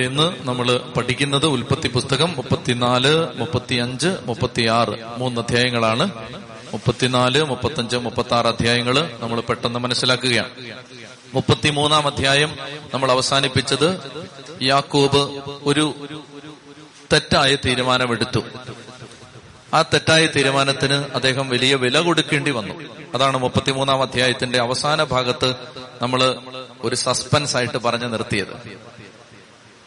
ഇന്ന് നമ്മൾ പഠിക്കുന്നത് ഉൽപ്പത്തി പുസ്തകം മുപ്പത്തിനാല് മുപ്പത്തിയഞ്ച് മുപ്പത്തിയാറ് മൂന്ന് അധ്യായങ്ങളാണ്. മുപ്പത്തിനാല് മുപ്പത്തഞ്ച് മുപ്പത്തി ആറ് അധ്യായങ്ങൾ നമ്മൾ പെട്ടെന്ന് മനസ്സിലാക്കുകയാണ്. മുപ്പത്തിമൂന്നാം അധ്യായം നമ്മൾ അവസാനിപ്പിച്ചത് യാക്കോബ് ഒരു തെറ്റായ തീരുമാനമെടുത്തു. ആ തെറ്റായ തീരുമാനത്തിന് അദ്ദേഹം വലിയ വില കൊടുക്കേണ്ടി വന്നു. അതാണ് മുപ്പത്തിമൂന്നാം അധ്യായത്തിന്റെ അവസാന ഭാഗത്ത് നമ്മൾ ഒരു സസ്പെൻസ് ആയിട്ട് പറഞ്ഞു നിർത്തിയത്.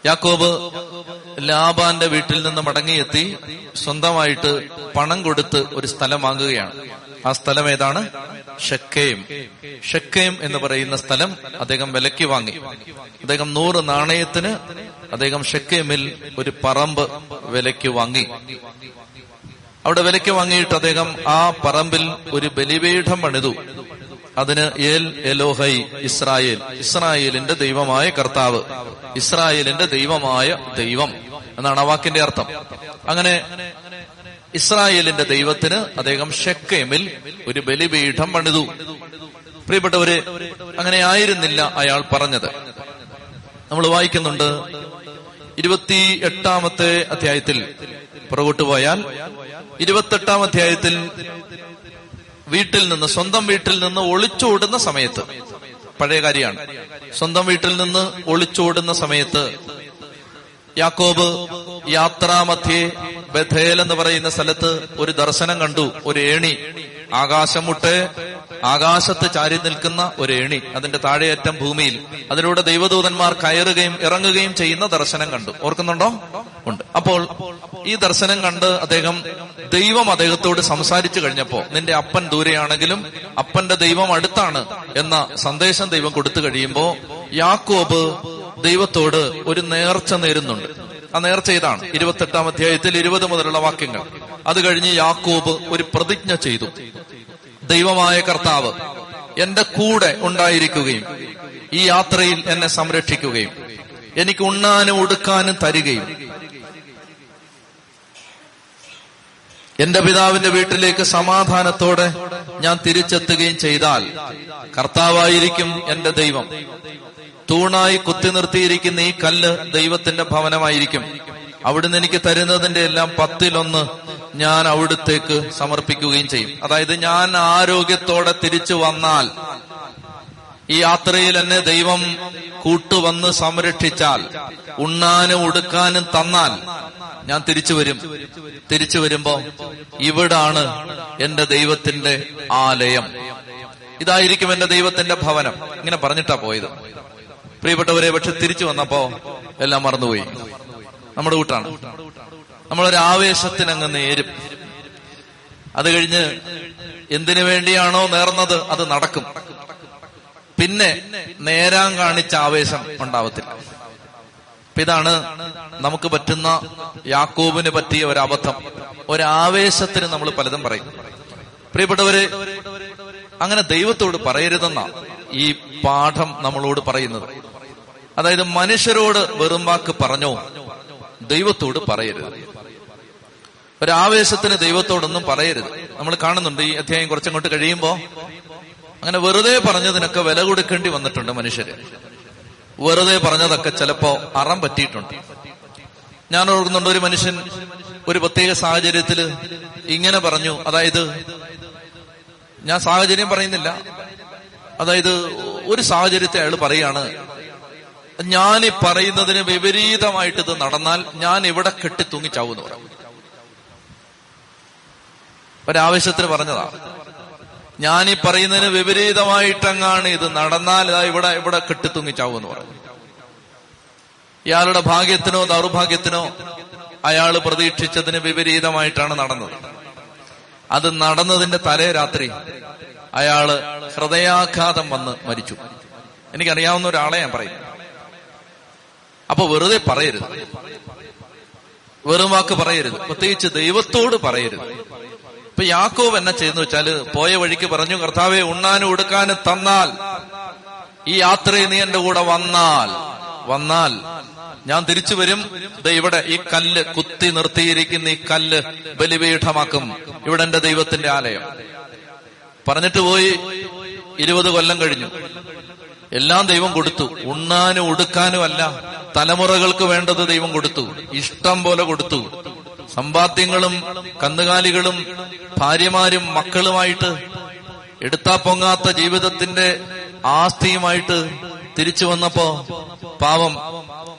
യാക്കോബ് ലാബാന്റെ വീട്ടിൽ നിന്ന് മടങ്ങിയെത്തി സ്വന്തമായിട്ട് പണം കൊടുത്ത് ഒരു സ്ഥലം വാങ്ങുകയാണ്. ആ സ്ഥലം ഏതാണ്? ഷെക്കേം. ഷെക്കേം എന്ന് പറയുന്ന സ്ഥലം അദ്ദേഹം വിലക്ക് വാങ്ങി. അദ്ദേഹം നൂറ് നാണയത്തിന് അദ്ദേഹം ഷെക്കേമിൽ ഒരു പറമ്പ് വിലക്ക് വാങ്ങി. അവിടെ വിലയ്ക്ക് വാങ്ങിയിട്ട് അദ്ദേഹം ആ പറമ്പിൽ ഒരു ബലിപീഠം പണിതു. അതിന് ഏൽ എലോഹൈ ഇസ്രായേൽ. ഇസ്രായേലിന്റെ ദൈവമായ കർത്താവ്. ഇസ്രായേലിന്റെ ദൈവമായ ദൈവം എന്നാണ് ആ വാക്കിന്റെ അർത്ഥം. അങ്ങനെ ഇസ്രായേലിന്റെ ദൈവത്തിന് അദ്ദേഹം ഷെക്കേമിൽ ഒരു ബലിപീഠം പണിതു. പ്രിയപ്പെട്ടവര് അങ്ങനെ ആയിരുന്നില്ല അയാൾ പറഞ്ഞത്. നമ്മൾ വായിക്കുന്നുണ്ട് ഇരുപത്തി എട്ടാമത്തെ അധ്യായത്തിൽ. പുറകോട്ട് പോയാൽ ഇരുപത്തെട്ടാം അധ്യായത്തിൽ വീട്ടിൽ നിന്ന് സ്വന്തം വീട്ടിൽ നിന്ന് ഒളിച്ചോടുന്ന സമയത്ത്. പഴയ കാര്യമാണ്. സ്വന്തം വീട്ടിൽ നിന്ന് ഒളിച്ചോടുന്ന സമയത്ത് യാക്കോബ് യാത്രാമധ്യേ ബഥേൽ എന്ന് പറയുന്ന സ്ഥലത്ത് ഒരു ദർശനം കണ്ടു. ഒരു ഏണി. ആകാശം മുട്ടെ ആകാശത്ത് ചാരി നിൽക്കുന്ന ഒരു എണി അതിന്റെ താഴെയറ്റം ഭൂമിയിൽ. അതിലൂടെ ദൈവദൂതന്മാർ കയറുകയും ഇറങ്ങുകയും ചെയ്യുന്ന ദർശനം കണ്ടു. ഓർക്കുന്നുണ്ടോ? ഉണ്ട്. അപ്പോൾ ഈ ദർശനം കണ്ട് അദ്ദേഹം ദൈവം അദ്ദേഹത്തോട് സംസാരിച്ചു കഴിഞ്ഞപ്പോ നിന്റെ അപ്പൻ ദൂരെയാണെങ്കിലും അപ്പന്റെ ദൈവം അടുത്താണ് എന്ന സന്ദേശം ദൈവം കൊടുത്തു കഴിയുമ്പോ യാക്കോബ് ദൈവത്തോട് ഒരു നേർച്ച നേരുന്നുണ്ട്. ആ നേർച്ച ഇതാണ്. ഇരുപത്തെട്ടാം അധ്യായത്തിൽ ഇരുപത് മുതലുള്ള വാക്യങ്ങൾ. അത് കഴിഞ്ഞ് യാക്കോബ് ഒരു പ്രതിജ്ഞ ചെയ്തു. ദൈവമായ കർത്താവ് എന്റെ കൂടെ ഉണ്ടായിരിക്കുകയും ഈ യാത്രയിൽ എന്നെ സംരക്ഷിക്കുകയും എനിക്ക് ഉണ്ണാനും ഉടുക്കാനും തരികയും എന്റെ പിതാവിന്റെ വീട്ടിലേക്ക് സമാധാനത്തോടെ ഞാൻ തിരിച്ചെത്തുകയും ചെയ്താൽ കർത്താവായിരിക്കും എന്റെ ദൈവം. തൂണായി കുത്തി നിർത്തിയിരിക്കുന്ന ഈ കല്ല് ദൈവത്തിന്റെ ഭവനമായിരിക്കും. അവിടുന്ന് എനിക്ക് തരുന്നതിന്റെ എല്ലാം പത്തിലൊന്ന് ഞാൻ അവിടുത്തേക്ക് സമർപ്പിക്കുകയും ചെയ്യും. അതായത് ഞാൻ ആരോഗ്യത്തോടെ തിരിച്ചു വന്നാൽ ഈ യാത്രയിൽ എന്നെ ദൈവം കൂട്ടുവന്ന് സംരക്ഷിച്ചാൽ ഉണ്ണാനും ഉടുക്കാനും തന്നാൽ ഞാൻ തിരിച്ചു വരും. തിരിച്ചു വരുമ്പോ ഇവിടാണ് എന്റെ ദൈവത്തിന്റെ ആലയം. ഇതായിരിക്കും എന്റെ ദൈവത്തിന്റെ ഭവനം. ഇങ്ങനെ പറഞ്ഞിട്ടാ പോയത്. പ്രിയപ്പെട്ടവരെ പക്ഷെ തിരിച്ചു വന്നപ്പോ എല്ലാം മറന്നുപോയി. നമ്മുടെ കൂട്ടാണ്. നമ്മളൊരു ആവേശത്തിനങ്ങ് നേരും. അത് കഴിഞ്ഞ് എന്തിനു വേണ്ടിയാണോ നേർന്നത് അത് നടക്കും. പിന്നെ നേരാൻ കാണിച്ച ആവേശം ഉണ്ടാവത്തില്ല. ഇതാണ് നമുക്ക് പറ്റുന്ന യാക്കോബിന് പറ്റിയ ഒരു അബദ്ധം. ഒരാവേശത്തിന് നമ്മൾ പലതും പറയും. പ്രിയപ്പെട്ടവര് അങ്ങനെ ദൈവത്തോട് പറയരുതെന്ന ഈ പാഠം നമ്മളോട് പറയുന്നത്. അതായത് മനുഷ്യരോട് വെറും വാക്ക് പറഞ്ഞോ ദൈവത്തോട് പറയരുത്. ഒരാവേശത്തിന് ദൈവത്തോടൊന്നും പറയരുത്. നമ്മൾ കാണുന്നുണ്ട് ഈ അധ്യായം കുറച്ചങ്ങോട്ട് കഴിയുമ്പോ അങ്ങനെ വെറുതെ പറഞ്ഞതിനൊക്കെ വില കൊടുക്കേണ്ടി വന്നിട്ടുണ്ട് മനുഷ്യര്. വെറുതെ പറഞ്ഞതൊക്കെ ചിലപ്പോ അറം പറ്റിയിട്ടുണ്ട്. ഞാൻ ഓർക്കുന്നുണ്ട് ഒരു മനുഷ്യൻ ഒരു പ്രത്യേക സാഹചര്യത്തിൽ ഇങ്ങനെ പറഞ്ഞു അതായത് ഞാൻ സാഹചര്യം പറയുന്നില്ല. അതായത് ഒരു സാഹചര്യത്തെ അയാൾ പറയാണ് ഞാൻ ഈ പറയുന്നതിന് വിപരീതമായിട്ട് ഇത് നടന്നാൽ ഞാൻ ഇവിടെ കെട്ടി തൂങ്ങിച്ചാവൂന്ന് പറയും ഒരാവശ്യത്തിന് പറഞ്ഞതാ. ഞാൻ ഈ പറയുന്നതിന് വിപരീതമായിട്ടങ്ങാണ് ഇത് നടന്നാൽ ഇതാ ഇവിടെ ഇവിടെ കെട്ടിത്തൂങ്ങിച്ചാവൂന്ന് പറഞ്ഞു. ഇയാളുടെ ഭാഗ്യത്തിനോ ദൗർഭാഗ്യത്തിനോ അയാൾ പ്രതീക്ഷിച്ചതിന് വിപരീതമായിട്ടാണ് നടന്നത്. അത് നടന്നതിന്റെ തലേ രാത്രി അയാൾ ഹൃദയാഘാതം വന്ന് മരിച്ചു. എനിക്കറിയാവുന്ന ഒരാളെ ഞാൻ പറയും. അപ്പൊ വെറുതെ പറയരുത്. വെറും വാക്ക് പറയരുത്. പ്രത്യേകിച്ച് ദൈവത്തോട് പറയരുത്. ഇപ്പൊ യാക്കോവ് എന്നെ ചെയ്യുന്ന വെച്ചാൽ പോയ വഴിക്ക് പറഞ്ഞു കർത്താവെ ഉണ്ണാനും ഉടുക്കാനും തന്നാൽ ഈ യാത്രയിൽ നീ എന്റെ കൂടെ വന്നാൽ വന്നാൽ ഞാൻ തിരിച്ചു വരും. ഇവിടെ ഈ കല്ല് കുത്തി നിർത്തിയിരിക്കുന്ന ഈ കല്ല് ബലിപീഠമാക്കും. ഇവിടെ എന്റെ ദൈവത്തിന്റെ ആലയം. പറഞ്ഞിട്ട് പോയി. ഇരുപത് കൊല്ലം കഴിഞ്ഞു. എല്ലാം ദൈവം കൊടുത്തു. ഉണ്ണാനും ഉടുക്കാനും അല്ല തലമുറകൾക്ക് വേണ്ടത് ദൈവം കൊടുത്തു. ഇഷ്ടം പോലെ കൊടുത്തു. സമ്പാദ്യങ്ങളും കന്നുകാലികളും ഭാര്യമാരും മക്കളുമായിട്ട് എടുത്താ പൊങ്ങാത്ത ജീവിതത്തിന്റെ ആസ്തിയുമായിട്ട് തിരിച്ചു വന്നപ്പോ പാവം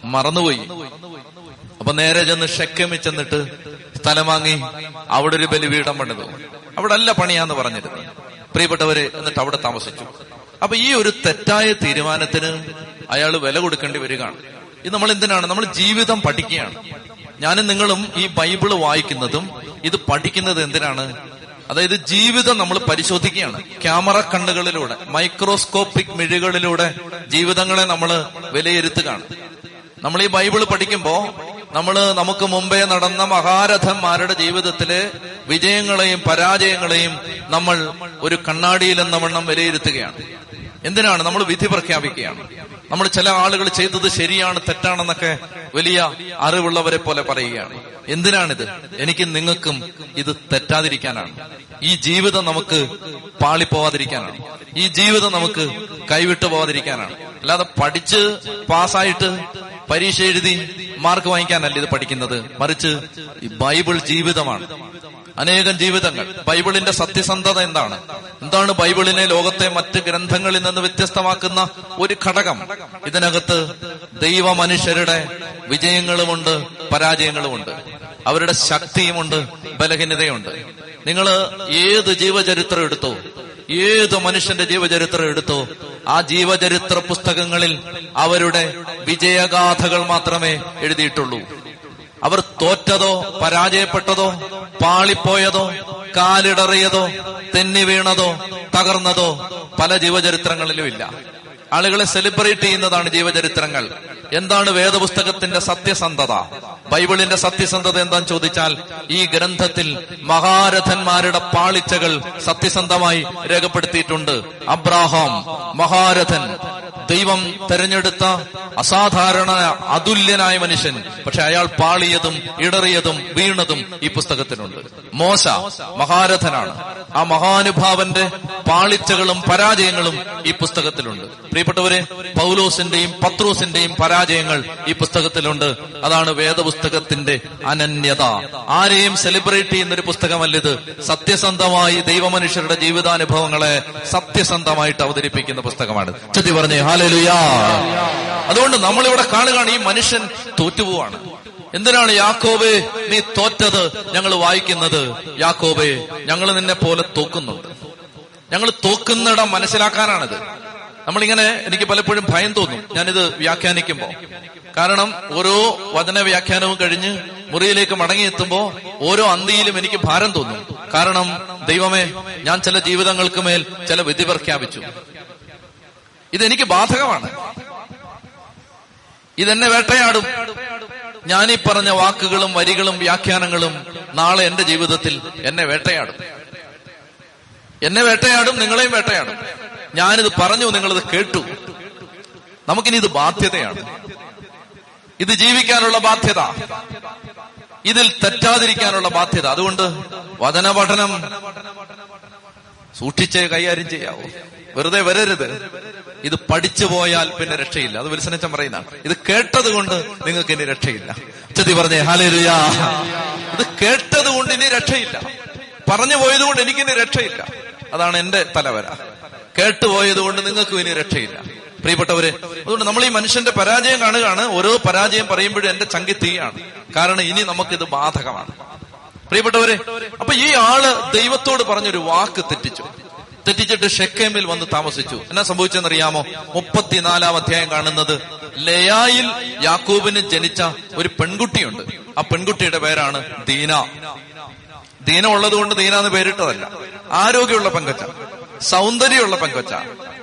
മറന്നുപോയി. അപ്പൊ നേരെ ചെന്ന് ഷെക്കമി ചെന്നിട്ട് സ്ഥലം വാങ്ങി അവിടെ ഒരു ബലിപീഠം പണിതു. അവിടെ അല്ല പണിയാന്ന് പറഞ്ഞിരുന്നു. പ്രിയപ്പെട്ടവര് എന്നിട്ട് അവിടെ താമസിച്ചു. അപ്പൊ ഈ ഒരു തെറ്റായ തീരുമാനത്തിന് അയാൾ വില കൊടുക്കേണ്ടി വരികയാണ്. ഇത് നമ്മൾ എന്തിനാണ്? നമ്മൾ ജീവിതം പഠിക്കുകയാണ്. ഞാനും നിങ്ങളും ഈ ബൈബിൾ വായിക്കുന്നതും ഇത് പഠിക്കുന്നത് എന്തിനാണ്? അതായത് ജീവിതം നമ്മൾ പരിശോധിക്കുകയാണ്. ക്യാമറ കണ്ണുകളിലൂടെ മൈക്രോസ്കോപ്പിക് മിഴികളിലൂടെ ജീവിതങ്ങളെ നമ്മൾ വിലയിരുത്തുകയാണ്. നമ്മൾ ഈ ബൈബിൾ പഠിക്കുമ്പോൾ നമ്മൾ നമുക്ക് മുമ്പേ നടന്ന മഹാരഥന്മാരുടെ ജീവിതത്തിലെ വിജയങ്ങളെയും പരാജയങ്ങളെയും നമ്മൾ ഒരു കണ്ണാടിയിൽ എന്ന വണ്ണം വിലയിരുത്തുകയാണ്. എന്തിനാണ്? നമ്മൾ വിധി പ്രഖ്യാപിക്കുകയാണ്. നമ്മൾ ചില ആളുകൾ ചെയ്തത് ശരിയാണ് തെറ്റാണെന്നൊക്കെ വലിയ അറിവുള്ളവരെ പോലെ പറയുകയാണ്. എന്തിനാണിത്? എനിക്ക് നിങ്ങൾക്കും ഇത് തെറ്റാതിരിക്കാനാണ്. ഈ ജീവിതം നമുക്ക് പാളിപ്പോവാതിരിക്കാനാണ്. ഈ ജീവിതം നമുക്ക് കൈവിട്ടു പോവാതിരിക്കാനാണ്. അല്ലാതെ പഠിച്ച് പാസ്സായിട്ട് പരീക്ഷ എഴുതി മാർക്ക് വാങ്ങിക്കാനല്ല ഇത് പഠിക്കുന്നത്. മറിച്ച് ബൈബിൾ ജീവിതമാണ്. അനേകം ജീവിതങ്ങൾ. ബൈബിളിന്റെ സത്യസന്ധത എന്താണ്? എന്താണ് ബൈബിളിനെ ലോകത്തെ മറ്റ് ഗ്രന്ഥങ്ങളിൽ നിന്ന് വ്യത്യസ്തമാക്കുന്ന ഒരു ഘടകം? ഇതിനകത്ത് ദൈവ മനുഷ്യരുടെ വിജയങ്ങളുമുണ്ട് പരാജയങ്ങളുമുണ്ട്. അവരുടെ ശക്തിയുമുണ്ട് ബലഹീനതയുണ്ട് നിങ്ങൾ ഏത് ജീവചരിത്രം എടുത്തോ ഏത് മനുഷ്യന്റെ ജീവചരിത്രം എടുത്തോ ആ ജീവചരിത്ര പുസ്തകങ്ങളിൽ അവരുടെ വിജയഗാഥകൾ മാത്രമേ എഴുതിയിട്ടുള്ളൂ. അവർ തോറ്റതോ പരാജയപ്പെട്ടതോ പാളിപ്പോയതോ കാലിടറിയതോ തെന്നി വീണതോ തകർന്നതോ പല ജീവചരിത്രങ്ങളിലും ഇല്ല ആളുകളെ സെലിബ്രേറ്റ് ചെയ്യുന്നതാണ് ജീവചരിത്രങ്ങൾ. എന്താണ് വേദപുസ്തകത്തിന്റെ സത്യസന്ധത? ബൈബിളിന്റെ സത്യസന്ധത എന്താന്ന് ചോദിച്ചാൽ ഈ ഗ്രന്ഥത്തിൽ മഹാരഥന്മാരുടെ പാളിച്ചകൾ സത്യസന്ധമായി രേഖപ്പെടുത്തിയിട്ടുണ്ട്. അബ്രാഹാം മഹാരഥൻ ദൈവം തെരഞ്ഞെടുത്ത അസാധാരണ അതുല്യനായ മനുഷ്യൻ. പക്ഷെ അയാൾ പാളിയതും ഇടറിയതും വീണതും ഈ പുസ്തകത്തിലുണ്ട് മോശ മഹാരഥനാണ്. ആ മഹാനുഭാവന്റെ പാളിച്ചകളും പരാജയങ്ങളും ഈ പുസ്തകത്തിലുണ്ട്. പ്രിയപ്പെട്ടവരെ പൗലോസിന്റെയും പത്രോസിന്റെയും പരാജയങ്ങൾ ഈ പുസ്തകത്തിലുണ്ട്. അതാണ് വേദപുസ്തകത്തിന്റെ അനന്യത. ആരെയും സെലിബ്രേറ്റ് ഒരു പുസ്തകമല്ലിത്. സത്യസന്ധമായി ദൈവമനുഷ്യരുടെ ജീവിതാനുഭവങ്ങളെ സത്യസന്ധമായിട്ട് അവതരിപ്പിക്കുന്ന പുസ്തകമാണ്. ചതി പറഞ്ഞേ ഹാലലുയാ. അതുകൊണ്ട് നമ്മളിവിടെ കാണുകയാണ് ഈ മനുഷ്യൻ തോറ്റുപോവാണ്. എന്തിനാണ് യാക്കോബേ നീ തോറ്റത് ഞങ്ങൾ വായിക്കുന്നത്? യാക്കോബേ ഞങ്ങൾ നിന്നെ പോലെ തോക്കുന്നുണ്ട്. ഞങ്ങൾ തോക്കുന്നിടം മനസ്സിലാക്കാനാണിത്. നമ്മളിങ്ങനെ എനിക്ക് പലപ്പോഴും ഭയം തോന്നും. ഞാനിത് വ്യാഖ്യാനിക്കുമ്പോൾ കാരണം ഓരോ വചന വ്യാഖ്യാനവും കഴിഞ്ഞ് മുറിയിലേക്ക് മടങ്ങിയെത്തുമ്പോൾ ഓരോ അന്തിയിലും എനിക്ക് ഭാരം തോന്നും. കാരണം ദൈവമേ ഞാൻ ചില ജീവിതങ്ങൾക്ക് മേൽ ചില വിധി പ്രഖ്യാപിച്ചു. ഇതെനിക്ക് ബാധകമാണ്. ഇതെന്നെ വേട്ടയാടും. ഞാനീ പറഞ്ഞ വാക്കുകളും വരികളും വ്യാഖ്യാനങ്ങളും നാളെ എന്റെ ജീവിതത്തിൽ എന്നെ വേട്ടയാടും. എന്നെ വേട്ടയാടും നിങ്ങളെയും വേട്ടയാടും. ഞാനിത് പറഞ്ഞു നിങ്ങളിത് കേട്ടു. നമുക്കിനി ഇത് ബാധ്യതയാണ്. ഇത് ജീവിക്കാനുള്ള ബാധ്യത. ഇതിൽ തെറ്റാതിരിക്കാനുള്ള ബാധ്യത. അതുകൊണ്ട് വചന പഠനം സൂക്ഷിച്ചേ കൈകാര്യം ചെയ്യാവൂ. വെറുതെ വരരുത്. ഇത് പഠിച്ചു പോയാൽ പിന്നെ രക്ഷയില്ല. അത് വിൽസനച്ചൻ പറയുന്ന ഇത് കേട്ടത് കൊണ്ട് നിങ്ങൾക്ക് ഇനി രക്ഷയില്ല. ചതി പറഞ്ഞേ ഹാലേലുയാ. ഇത് കേട്ടത് കൊണ്ട് ഇനി രക്ഷയില്ല. പറഞ്ഞു പോയത് കൊണ്ട് എനിക്കിനി രക്ഷയില്ല. അതാണ് എന്റെ തലവര. കേട്ടുപോയത് കൊണ്ട് നിങ്ങൾക്കും ഇനി രക്ഷയില്ല. പ്രിയപ്പെട്ടവര് അതുകൊണ്ട് നമ്മൾ ഈ മനുഷ്യന്റെ പരാജയം കാണുകയാണ്. ഓരോ പരാജയം പറയുമ്പോഴും എന്റെ ചങ്കി തീയാണ്. കാരണം ഇനി നമുക്കിത് ബാധകമാണ്. പ്രിയപ്പെട്ടവരെ അപ്പൊ ഈ ആൾ ദൈവത്തോട് പറഞ്ഞൊരു വാക്ക് തെറ്റിച്ചു. തെറ്റിച്ചിട്ട് ഷെക്കേമിൽ വന്ന് താമസിച്ചു. എന്നാ സംഭവിച്ചെന്നറിയാമോ? മുപ്പത്തിനാലാം അധ്യായം കാണുന്നത് ലയായിൽ യാക്കൂബിന് ജനിച്ച ഒരു പെൺകുട്ടിയുണ്ട്. ആ പെൺകുട്ടിയുടെ പേരാണ് ദീന. ദീന ഉള്ളത് കൊണ്ട് ദീന എന്ന് പേരിട്ടതല്ല. ആരോഗ്യമുള്ള പെങ്കൊച്ച സൗന്ദര്യമുള്ള പെങ്കൊച്ച.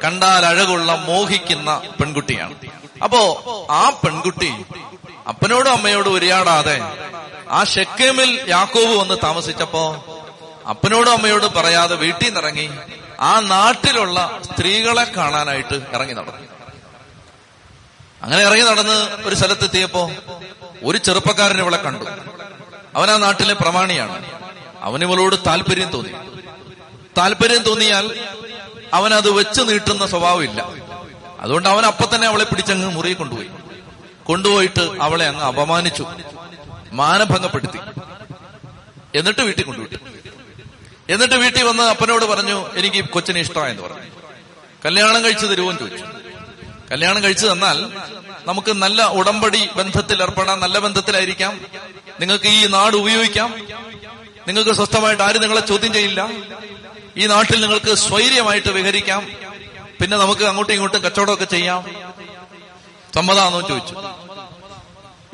കണ്ടാൽ അഴകുള്ള മോഹിക്കുന്ന പെൺകുട്ടിയാണ്. അപ്പോ ആ പെൺകുട്ടി അപ്പനോടും അമ്മയോടും ഉരിയാടാതെ ആ ഷെക്കേമിൽ യാക്കോബ് വന്ന് താമസിച്ചപ്പോ അപ്പനോടും അമ്മയോടും പറയാതെ വീട്ടിൽ നിന്നിറങ്ങി ആ നാട്ടിലുള്ള സ്ത്രീകളെ കാണാനായിട്ട് ഇറങ്ങി നടന്നു. അങ്ങനെ ഇറങ്ങി നടന്ന് ഒരു സ്ഥലത്തെത്തിയപ്പോ ഒരു ചെറുപ്പക്കാരൻ ഇവളെ കണ്ടു. അവൻ ആ നാട്ടിലെ പ്രമാണിയാണ്. അവനിവളോട് താല്പര്യം തോന്നി. താല്പര്യം തോന്നിയാൽ അവൻ അത് വെച്ച് നീട്ടുന്ന സ്വഭാവമില്ല. അതുകൊണ്ട് അവൻ അപ്പൊ തന്നെ അവളെ പിടിച്ചങ്ങ് മുറി കൊണ്ടുപോയി. കൊണ്ടുപോയിട്ട് അവളെ അങ്ങ് അപമാനിച്ചു. മാനഭംഗപ്പെടുത്തി എന്നിട്ട് വീട്ടിൽ കൊണ്ടുവിട്ടു. എന്നിട്ട് വീട്ടിൽ വന്ന് അപ്പനോട് പറഞ്ഞു എനിക്ക് ഈ കൊച്ചിനെ ഇഷ്ടമായെന്ന് പറഞ്ഞു. കല്യാണം കഴിച്ചു തരുമോന്ന് ചോദിച്ചു. കല്യാണം കഴിച്ചു തന്നാൽ നമുക്ക് നല്ല ഉടമ്പടി ബന്ധത്തിൽ ഏർപ്പെടാം നല്ല ബന്ധത്തിലായിരിക്കാം. നിങ്ങൾക്ക് ഈ നാട് ഉപയോഗിക്കാം. നിങ്ങൾക്ക് സ്വസ്ഥമായിട്ട് ആരും നിങ്ങളെ ചോദ്യം ചെയ്യില്ല. ഈ നാട്ടിൽ നിങ്ങൾക്ക് സ്വൈര്യമായിട്ട് വിഹരിക്കാം. പിന്നെ നമുക്ക് അങ്ങോട്ടും ഇങ്ങോട്ടും കച്ചവടമൊക്കെ ചെയ്യാം. സമ്മതാന്നോ ചോദിച്ചു.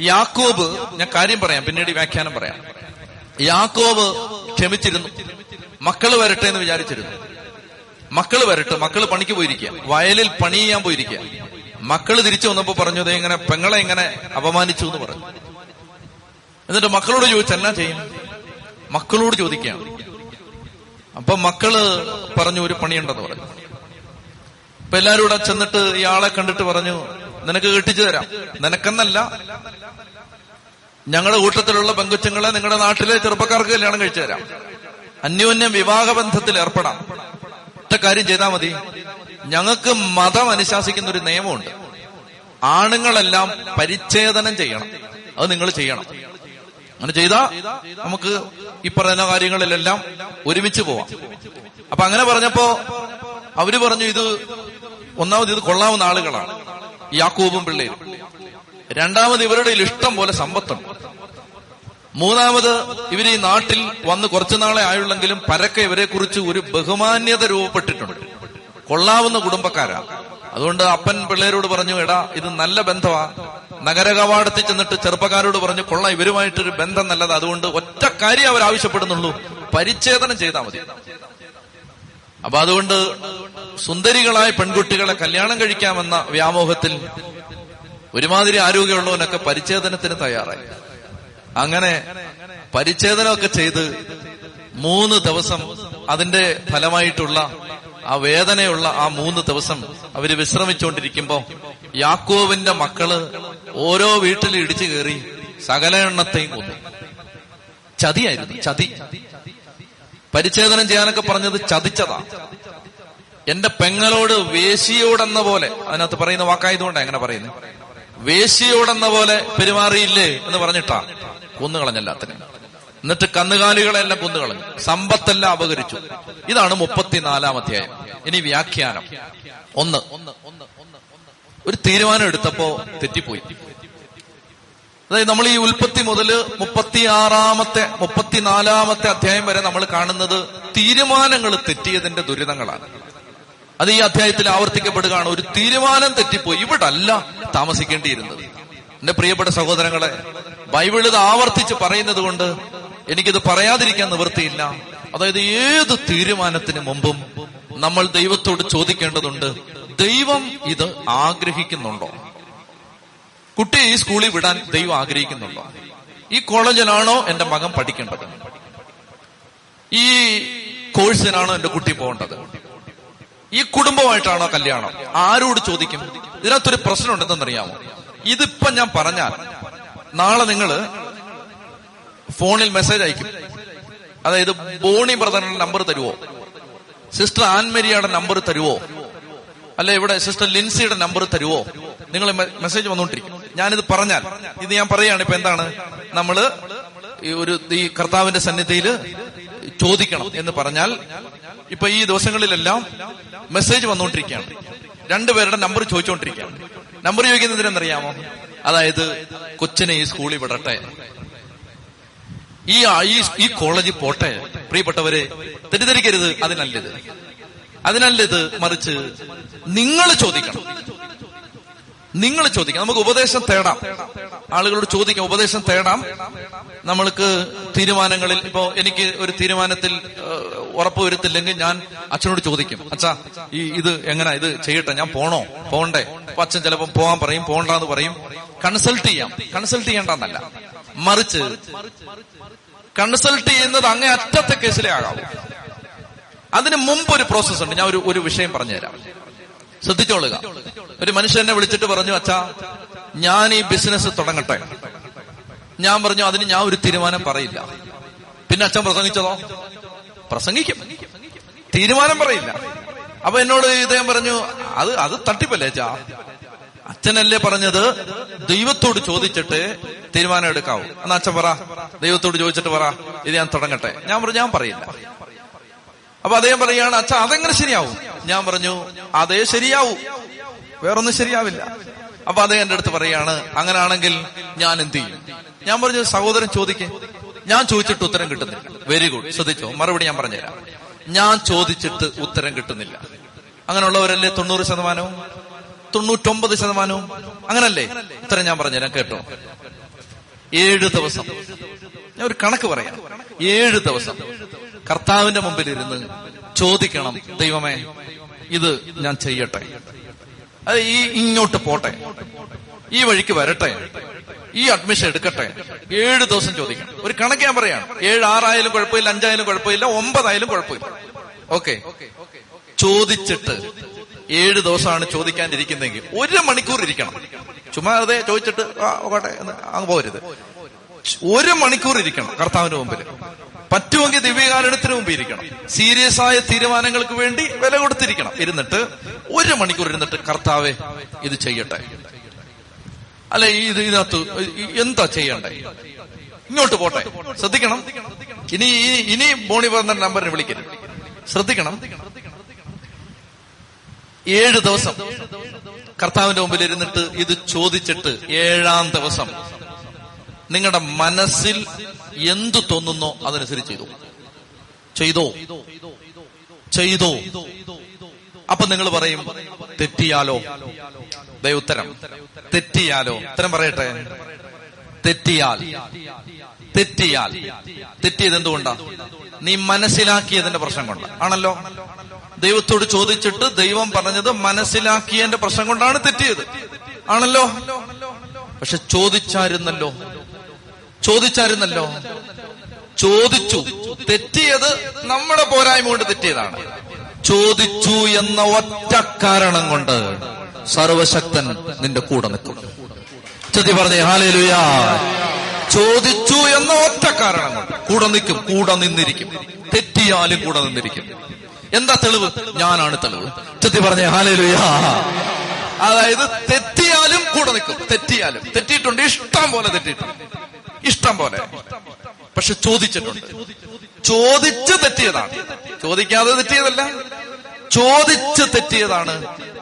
യാക്കോബ് ഞാൻ കാര്യം പറയാം. പിന്നീട് വ്യാഖ്യാനം പറയാം. യാക്കോബ് ക്ഷമിച്ചിരുന്നു. മക്കൾ വരട്ടെ എന്ന് വിചാരിച്ചിരുന്നു. മക്കൾ വരട്ടെ മക്കൾ പണിക്ക് പോയിരിക്കുക. വയലിൽ പണി ചെയ്യാൻ പോയിരിക്കുക. മക്കൾ തിരിച്ചു വന്നപ്പോ പറഞ്ഞു "ദേ ഇങ്ങനെ പെങ്ങളെ ഇങ്ങനെ അപമാനിച്ചു എന്ന് പറഞ്ഞു. എന്നിട്ട് മക്കളോട് ചോദിച്ചു എന്നാ ചെയ്യും മക്കളോട് ചോദിക്കുകയാണ്. അപ്പൊ മക്കൾ പറഞ്ഞു ഒരു പണിയുണ്ടെന്ന് പറഞ്ഞു. അപ്പൊ എല്ലാരും കൂടെ ചെന്നിട്ട് ഇയാളെ കണ്ടിട്ട് പറഞ്ഞു നിനക്ക് കെട്ടിച്ചു തരാം. നിനക്കെന്നല്ല. ഞങ്ങളുടെ കൂട്ടത്തിലുള്ള പെങ്കുച്ചങ്ങളെ നിങ്ങളുടെ നാട്ടിലെ ചെറുപ്പക്കാർക്ക് കല്യാണം കഴിച്ചു തരാം. അന്യോന്യം വിവാഹ ബന്ധത്തിൽ ഏർപ്പെടാം. ഒറ്റ കാര്യം ചെയ്താൽ മതി. ഞങ്ങൾക്ക് മതം അനുശാസിക്കുന്ന ഒരു നിയമമുണ്ട്. ആണുങ്ങളെല്ലാം പരിച്ഛേദനം ചെയ്യണം. അത് നിങ്ങൾ ചെയ്യണം. അങ്ങനെ ചെയ്താ നമുക്ക് ഈ പറയുന്ന കാര്യങ്ങളിലെല്ലാം ഒരുമിച്ച് പോവാം. അപ്പൊ അങ്ങനെ പറഞ്ഞപ്പോ അവർ പറഞ്ഞു ഇത് ഒന്നാമത് ഇത് കൊള്ളാവുന്ന ആളുകളാണ്. യാക്കൂബും പിള്ളേരും. രണ്ടാമത് ഇവരുടെ ഇഷ്ടം പോലെ സമ്പത്തുണ്ട്. മൂന്നാമത് ഇവർ ഈ നാട്ടിൽ വന്ന് കുറച്ചു നാളെ ആയുള്ളെങ്കിലും പരക്കെ ഇവരെ കുറിച്ച് ഒരു ബഹുമാന്യത രൂപപ്പെട്ടിട്ടുണ്ട്. കൊള്ളാവുന്ന കുടുംബക്കാരാ അതുകൊണ്ട് അപ്പൻ പിള്ളേരോട് പറഞ്ഞു എടാ ഇത് നല്ല ബന്ധമാ നഗര കവാടത്തിൽ ചെന്നിട്ട് ചെറുപ്പക്കാരോട് പറഞ്ഞു കൊള്ള ഇവരുമായിട്ടൊരു ബന്ധം നല്ലത്. അതുകൊണ്ട് ഒറ്റ കാര്യം അവർ ആവശ്യപ്പെടുന്നുള്ളൂ. പരിച്ഛേദനം ചെയ്താൽ മതി. അപ്പൊ അതുകൊണ്ട് സുന്ദരികളായ പെൺകുട്ടികളെ കല്യാണം കഴിക്കാമെന്ന വ്യാമോഹത്തിൽ ഒരുമാതിരി ആരോഗ്യമുള്ളവനൊക്കെ പരിച്ഛേദനത്തിന് തയ്യാറായി. അങ്ങനെ പരിച്ഛേദനമൊക്കെ ചെയ്ത് മൂന്ന് ദിവസം അതിന്റെ ഫലമായിട്ടുള്ള ആ വേദനയുള്ള ആ മൂന്ന് ദിവസം അവർ വിശ്രമിച്ചുകൊണ്ടിരിക്കുമ്പോ യാക്കോവിന്റെ മക്കൾ ഓരോ വീട്ടിൽ ഇടിച്ചു കയറി സകല എണ്ണത്തെയും കൊന്നു. ചതിയായിരുന്നു ചതി. പരിച്ഛേദനം ചെയ്യാനൊക്കെ പറഞ്ഞത് ചതിച്ചതാ. എന്റെ പെങ്ങളോട് വേശിയോടെന്ന പോലെ അതിനകത്ത് പറയുന്ന വാക്കായതുകൊണ്ടാണ് എങ്ങനെ പറയുന്നത് വേശിയോടെന്ന പോലെ പെരുമാറിയില്ലേ എന്ന് പറഞ്ഞിട്ടാ കൊന്നുകളഞ്ഞല്ലാത്തിനെ എന്നിട്ട് കന്നുകാലികളെല്ലാം കൊന്നുകളഞ്ഞു സമ്പത്തെല്ലാം അപകരിച്ചു. ഇതാണ് മുപ്പത്തിനാലാം അധ്യായം. ഇനി വ്യാഖ്യാനം. ഒന്ന്. ഒരു തീരുമാനം എടുത്തപ്പോ തെറ്റിപ്പോയി. അതായത് നമ്മൾ ഈ ഉൽപ്പത്തി മുതൽ മുപ്പത്തിയാറാമത്തെ മുപ്പത്തിനാലാമത്തെ അധ്യായം വരെ നമ്മൾ കാണുന്നത് തീരുമാനങ്ങൾ തെറ്റിയതിന്റെ ദുരിതങ്ങളാണ്. അത് ഈ അധ്യായത്തിൽ ആവർത്തിക്കപ്പെടുകയാണ്. ഒരു തീരുമാനം തെറ്റിപ്പോയി. ഇവിടെ അല്ല താമസിക്കേണ്ടിയിരുന്നത്. എന്റെ പ്രിയപ്പെട്ട സഹോദരങ്ങളെ ബൈബിൾ ഇത് ആവർത്തിച്ച് പറയുന്നത് കൊണ്ട് എനിക്കിത് പറയാതിരിക്കാൻ നിവൃത്തിയില്ല. അതായത് ഏത് തീരുമാനത്തിന് മുമ്പും നമ്മൾ ദൈവത്തോട് ചോദിക്കേണ്ടതുണ്ട് ദൈവം ഇത് ആഗ്രഹിക്കുന്നുണ്ടോ? കുട്ടിയെ ഈ സ്കൂളിൽ വിടാൻ ദൈവം ആഗ്രഹിക്കുന്നുണ്ടോ? ഈ കോളേജിലാണോ എന്റെ മകൻ പഠിക്കേണ്ടത്? ഈ കോഴ്സിനാണോ എന്റെ കുട്ടി പോകേണ്ടത്? ഈ കുടുംബമായിട്ടാണോ കല്യാണം? ആരോട് ചോദിക്കും? ഇതിനകത്തൊരു പ്രശ്നം ഉണ്ടെന്നറിയാമോ ഇതിപ്പം ഞാൻ പറഞ്ഞാൽ നാളെ നിങ്ങൾ ഫോണിൽ മെസ്സേജ് അയക്കും. അതായത് ബോണി ബ്രദറിന്റെ നമ്പർ തരുവോ? സിസ്റ്റർ ആൻമരിയുടെ നമ്പർ തരുവോ? അല്ലെ ഇവിടെ സിസ്റ്റർ ലിൻസിയുടെ നമ്പർ തരുവോ? നിങ്ങൾ മെസ്സേജ് വന്നുകൊണ്ടിരിക്കും ഞാനിത് പറഞ്ഞാൽ ഇത് ഞാൻ പറയുകയാണ് ഇപ്പൊ എന്താണ്? നമ്മൾ ഒരു ഈ കർത്താവിന്റെ സന്നിധിയിൽ ചോദിക്കണം എന്ന് പറഞ്ഞാൽ ഇപ്പൊ ഈ ദിവസങ്ങളിലെല്ലാം മെസ്സേജ് വന്നുകൊണ്ടിരിക്കുകയാണ് രണ്ടുപേരുടെ നമ്പർ ചോദിച്ചുകൊണ്ടിരിക്കുകയാണ് നമ്പർ ചോദിക്കുന്നതിനെന്തറിയാമോ അതായത് കൊച്ചിനെ ഈ സ്കൂളിൽ വിടട്ടെ. ഈ ഈ കോളേജ് പോട്ടെ. പ്രിയപ്പെട്ടവരെ തെറ്റിദ്ധരിക്കരുത്. അതിനല്ലത് അതിനല്ലത് മറിച്ച് നിങ്ങൾ ചോദിക്കണം. നിങ്ങൾ ചോദിക്കാം നമുക്ക് ഉപദേശം തേടാം. ആളുകളോട് ചോദിക്കാം ഉപദേശം തേടാം. നമ്മൾക്ക് തീരുമാനങ്ങളിൽ ഇപ്പോ എനിക്ക് ഒരു തീരുമാനത്തിൽ ഉറപ്പ് വരുത്തില്ലെങ്കിൽ ഞാൻ അച്ഛനോട് ചോദിക്കും. അച്ഛാ ഈ ഇത് എങ്ങനെ? ഇത് ചെയ്യട്ടെ. ഞാൻ പോണോ? പോണ്ടേ. അപ്പൊ അച്ഛൻ ചിലപ്പോൾ പോകാൻ പറയും പോണ്ടെന്ന് പറയും. കൺസൾട്ട് ചെയ്യാം. കൺസൾട്ട് ചെയ്യേണ്ടെന്നല്ല. മറിച്ച് കൺസൾട്ട് ചെയ്യുന്നത് അങ്ങേ അറ്റത്തെ കേസിലേ ആകാവൂ അതിന് മുമ്പ് ഒരു പ്രോസസ് ഉണ്ട്. ഞാൻ ഒരു ഒരു വിഷയം പറഞ്ഞുതരാം. ശ്രദ്ധിച്ചോളുക. ഒരു മനുഷ്യൻ എന്നെ വിളിച്ചിട്ട് പറഞ്ഞു അച്ഛാ ഞാൻ ഈ ബിസിനസ് തുടങ്ങട്ടെ. ഞാൻ പറഞ്ഞു അതിന് ഞാൻ ഒരു തീരുമാനം പറയില്ല. പിന്നെ അച്ഛൻ പ്രസംഗിച്ചതോ? പ്രസംഗിക്കും. തീരുമാനം പറയില്ല. അപ്പൊ എന്നോട് ഇദ്ദേഹം പറഞ്ഞു അത് അത് തട്ടിപ്പല്ലേ അച്ഛാ? അച്ഛനല്ലേ പറഞ്ഞത്? ദൈവത്തോട് ചോദിച്ചിട്ട് തീരുമാനം എടുക്കാവൂ. എന്നാ അച്ഛൻ പറ. ദൈവത്തോട് ചോദിച്ചിട്ട് പറ. ഇത് ഞാൻ തുടങ്ങട്ടെ. ഞാൻ പറഞ്ഞു ഞാൻ പറയില്ല. അപ്പൊ അദ്ദേഹം പറയുകയാണ് അച്ഛൻ അതെങ്ങനെ ശരിയാവും? ഞാൻ പറഞ്ഞു അതേ ശരിയാവൂ. വേറൊന്നും ശരിയാവില്ല. അപ്പൊ അദ്ദേഹം എന്റെ അടുത്ത് പറയാണ് അങ്ങനാണെങ്കിൽ ഞാൻ എന്ത് ചെയ്യും? ഞാൻ പറഞ്ഞു സഹോദരൻ ചോദിക്കേ. ഞാൻ ചോദിച്ചിട്ട് ഉത്തരം കിട്ടുന്നില്ല. വെരി ഗുഡ് ശ്രദ്ധിച്ചോ. മറുപടി ഞാൻ പറഞ്ഞുതരാം. ഞാൻ ചോദിച്ചിട്ട് ഉത്തരം കിട്ടുന്നില്ല. അങ്ങനെയുള്ളവരല്ലേ തൊണ്ണൂറ് ശതമാനവും? തൊണ്ണൂറ്റൊമ്പത് ശതമാനവും അങ്ങനല്ലേ? ഇത്ര ഞാൻ പറഞ്ഞുതരാം കേട്ടോ. ഏഴ് ദിവസം. ഞാൻ ഒരു കണക്ക് പറയാം. ഏഴ് ദിവസം. കർത്താവിന്റെ മുമ്പിൽ ഇരുന്ന് ചോദിക്കണം ദൈവമേ ഇത് ഞാൻ ചെയ്യട്ടെ. അത് ഈ ഇങ്ങോട്ട് പോട്ടെ. ഈ വഴിക്ക് വരട്ടെ. ഈ അഡ്മിഷൻ എടുക്കട്ടെ. ഏഴ് ദിവസം ചോദിക്കണം. ഒരു കണക്ക് ഞാൻ പറയാം. ഏഴ് ആറായാലും കുഴപ്പമില്ല അഞ്ചായാലും കുഴപ്പമില്ല ഒമ്പതായാലും കുഴപ്പമില്ല. ഓക്കെ. ചോദിച്ചിട്ട് ഏഴ് ദിവസമാണ് ചോദിക്കാനിരിക്കുന്നതെങ്കിൽ ഒരു മണിക്കൂർ ഇരിക്കണം. ചുമ്മാ അതെ ചോദിച്ചിട്ട് ആ ഓട്ടെ അങ്ങ് പോരുത്. ഒരു മണിക്കൂർ ഇരിക്കണം കർത്താവിന്റെ മുമ്പിൽ. പറ്റുമെങ്കിൽ ദിവ്യകാരണത്തിന് മുമ്പ് ഇരിക്കണം. സീരിയസ് ആയ തീരുമാനങ്ങൾക്ക് വേണ്ടി വില കൊടുത്തിരിക്കണം. ഇരുന്നിട്ട് ഒരു മണിക്കൂർ ഇരുന്നിട്ട് കർത്താവെ ഇത് ചെയ്യട്ടെ. അല്ലെ ഇത് ഇതിനകത്ത് എന്താ ചെയ്യണ്ടേ? ഇങ്ങോട്ട് പോട്ടെ. ശ്രദ്ധിക്കണം. ഇനി ഇനി ബോണി പറഞ്ഞ നമ്പറിന് വിളിക്കരുത്. ശ്രദ്ധിക്കണം. ഏഴ് ദിവസം കർത്താവിന്റെ മുമ്പിൽ ഇരുന്നിട്ട് ഇത് ചോദിച്ചിട്ട് ഏഴാം ദിവസം നിങ്ങളുടെ മനസ്സിൽ എന്തു തോന്നുന്നോ അതനുസരിച്ച് ചെയ്തു. ചെയ്തോ? ചെയ്തോ? അപ്പൊ നിങ്ങൾ പറയും തെറ്റിയാലോ? ദൈവത്തരം തെറ്റിയാലോ? ഉത്തരം പറയട്ടെ. തെറ്റിയാൽ. തെറ്റിയാൽ. തെറ്റിയത് എന്തുകൊണ്ടാ? നീ മനസ്സിലാക്കിയതിന്റെ പ്രശ്നം കൊണ്ട്. ആണല്ലോ? ദൈവത്തോട് ചോദിച്ചിട്ട് ദൈവം പറഞ്ഞത് മനസ്സിലാക്കിയതിന്റെ പ്രശ്നം കൊണ്ടാണ് തെറ്റിയത്. ആണല്ലോ? പക്ഷെ ചോദിച്ചായിരുന്നല്ലോ. ചോദിച്ചായിരുന്നല്ലോ. ചോദിച്ചു. തെറ്റിയത് നമ്മുടെ പോരായ്മ കൊണ്ട് തെറ്റിയതാണ്. ചോദിച്ചു എന്ന ഒറ്റ കാരണം കൊണ്ട് സർവശക്തൻ നിന്റെ കൂടെ നിൽക്കും. ചെത്തി പറഞ്ഞേ ഹാലേലുയാ. ചോദിച്ചു എന്ന ഒറ്റ കാരണം കൊണ്ട് കൂടെ നിൽക്കും കൂടെ നിന്നിരിക്കും. തെറ്റിയാലും കൂടെ നിന്നിരിക്കും. എന്താ തെളിവ്? ഞാനാണ് തെളിവ്. ചെത്തി പറഞ്ഞേ ഹാലേലുയാ അതായത് തെറ്റിയാലും കൂടെ നിൽക്കും. തെറ്റിയാലും. തെറ്റിയിട്ടുണ്ട്. ഇഷ്ടം പോലെ തെറ്റിയിട്ടുണ്ട്. ഇഷ്ടം പോലെ. പക്ഷെ ചോദിച്ചിട്ടുണ്ട്. ചോദിച്ച് തെറ്റിയതാണ്. ചോദിക്കാതെ തെറ്റിയതല്ല. ചോദിച്ച് തെറ്റിയതാണ്.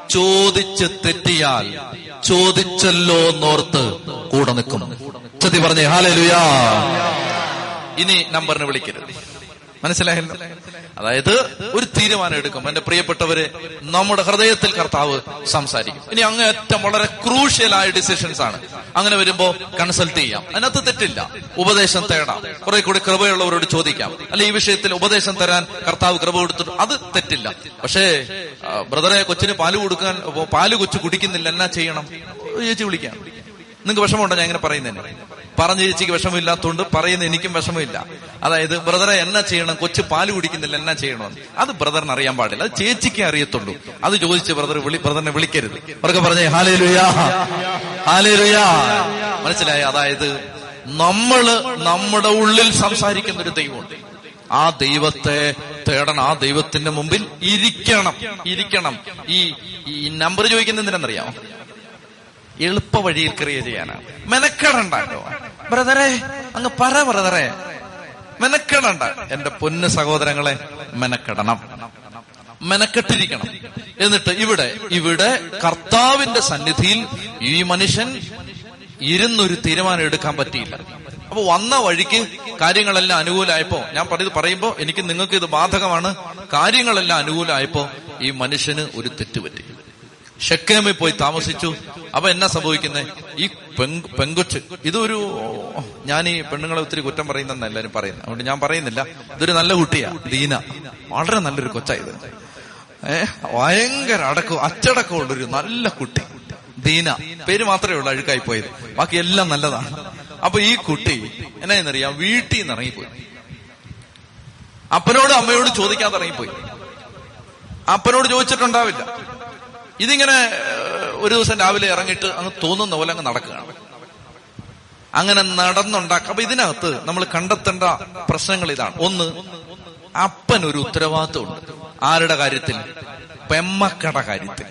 ചോദിച്ച് തെറ്റിയാൽ ചോദിച്ചല്ലോ എന്നോർത്ത് കൂടെ നിൽക്കും. ചതി പറഞ്ഞേ ഹാലലുയാ ഇനി നമ്പറിന് വിളിക്കരുത്. മനസ്സിലായല്ലോ? അതായത് ഒരു തീരുമാനം എടുക്കും എന്റെ പ്രിയപ്പെട്ടവര് നമ്മുടെ ഹൃദയത്തിൽ കർത്താവ് സംസാരിക്കും. ഇനി അങ്ങേറ്റം വളരെ ക്രൂഷ്യലായ ഡിസിഷൻസ് ആണ്. അങ്ങനെ വരുമ്പോ കൺസൾട്ട് ചെയ്യാം. അതിനകത്ത് തെറ്റില്ല. ഉപദേശം തേടാം. കുറെ കൂടി കൃപയുള്ളവരോട് ചോദിക്കാം. അല്ലെ ഈ വിഷയത്തിൽ ഉപദേശം തരാൻ കർത്താവ് കൃപ കൊടുത്തിട്ട് അത് തെറ്റില്ല. പക്ഷേ ബ്രദറെ കൊച്ചിന് പാൽ കൊടുക്കാൻ പാൽ കൊച്ചു കുടിക്കുന്നില്ല. എന്നാ ചെയ്യണം? ചേച്ചി വിളിക്കാം. നിങ്ങൾക്ക് വിഷമമുണ്ടോ? ഞാൻ ഇങ്ങനെ പറയുന്നതിന്. പറഞ്ഞു ചേച്ചിക്ക് വിഷമമില്ലാത്തതുകൊണ്ട് പറയുന്ന എനിക്കും വിഷമമില്ല. അതായത് ബ്രദറെ എന്നാ ചെയ്യണം? കൊച്ചു പാൽ കുടിക്കുന്നില്ല എന്നാ ചെയ്യണം അത് ബ്രദറിന് അറിയാൻ പാടില്ല. അത് ചേച്ചിക്ക് അറിയത്തുള്ളൂ. അത് ചോദിച്ച് ബ്രദർ വിളി ബ്രദറിനെ വിളിക്കരുത്. അവർക്ക് പറഞ്ഞേ ഹാലേ ലുയാ ഹാലേ ലുയാ മനസ്സിലായി? അതായത് നമ്മൾ നമ്മുടെ ഉള്ളിൽ സംസാരിക്കുന്ന ഒരു ദൈവമുണ്ട്. ആ ദൈവത്തെ തേടണം. ആ ദൈവത്തിന്റെ മുമ്പിൽ ഇരിക്കണം. ഇരിക്കണം. ഈ ഈ നമ്പർ ചോദിക്കുന്നത് എന്തിനെന്നറിയാമോ? എളുപ്പ വഴിയിൽ ക്രിയ ചെയ്യാനാണ് മെനക്കെടണ്ടോ ബ്രദറെ അങ്ങ് പറ ബ്രദറെ. മെനക്കെടണ്ട. എന്റെ പൊന്ന് സഹോദരങ്ങളെ മെനക്കെടണം. മെനക്കെട്ടിരിക്കണം. എന്നിട്ട് ഇവിടെ ഇവിടെ കർത്താവിന്റെ സന്നിധിയിൽ ഈ മനുഷ്യൻ ഇരുന്നൊരു തീരുമാനം എടുക്കാൻ പറ്റിയില്ല. അപ്പൊ വന്ന വഴിക്ക് കാര്യങ്ങളെല്ലാം അനുകൂലമായപ്പോ ഞാൻ പറഞ്ഞത് പറയുമ്പോ എനിക്ക് നിങ്ങൾക്ക് ഇത് ബാധകമാണ്. കാര്യങ്ങളെല്ലാം അനുകൂലമായപ്പോ ഈ മനുഷ്യന് ഒരു തെറ്റുപറ്റി. ഷെക്കേമിൽ പോയി താമസിച്ചു. അപ്പൊ എന്നാ സംഭവിക്കുന്നത് ഈ പെങ്ക് പെങ്കൊച്ച് ഇതൊരു ഞാൻ ഈ പെണ്ണുങ്ങളെ ഒത്തിരി കുറ്റം പറയുന്നെന്ന് എല്ലാവരും പറയുന്നത് അതുകൊണ്ട് ഞാൻ പറയുന്നില്ല. ഇതൊരു നല്ല കുട്ടിയാ ദീന. വളരെ നല്ലൊരു കൊച്ചായത് ഏ ഭയങ്കര അടക്കം അച്ചടക്കമുള്ളൊരു നല്ല കുട്ടി. ദീന. പേര് മാത്രമേ ഉള്ളൂ അഴുക്കായി പോയത്. ബാക്കി എല്ലാം നല്ലതാണ്. അപ്പൊ ഈ കുട്ടി എന്നാന്നറിയാം വീട്ടിൽ നിന്ന് ഇറങ്ങിപ്പോയി. അപ്പനോട് അമ്മയോട് ചോദിക്കാതെ ഇറങ്ങിപ്പോയി. അപ്പനോട് ചോദിച്ചിട്ടുണ്ടാവില്ല. ഇതിങ്ങനെ ഒരു ദിവസം രാവിലെ ഇറങ്ങിയിട്ട് അങ്ങ് തോന്നുന്ന പോലെ അങ്ങ് നടക്കുകയാണ്. അങ്ങനെ നടന്നുണ്ടാക്കുക അപ്പൊ ഇതിനകത്ത് നമ്മൾ കണ്ടെത്തേണ്ട പ്രശ്നങ്ങൾ ഇതാണ്. ഒന്ന് അപ്പൻ ഒരു ഉത്തരവാദിത്വമുണ്ട്. ആരുടെ കാര്യത്തിൽ? പെമ്മക്കട കാര്യത്തിൽ.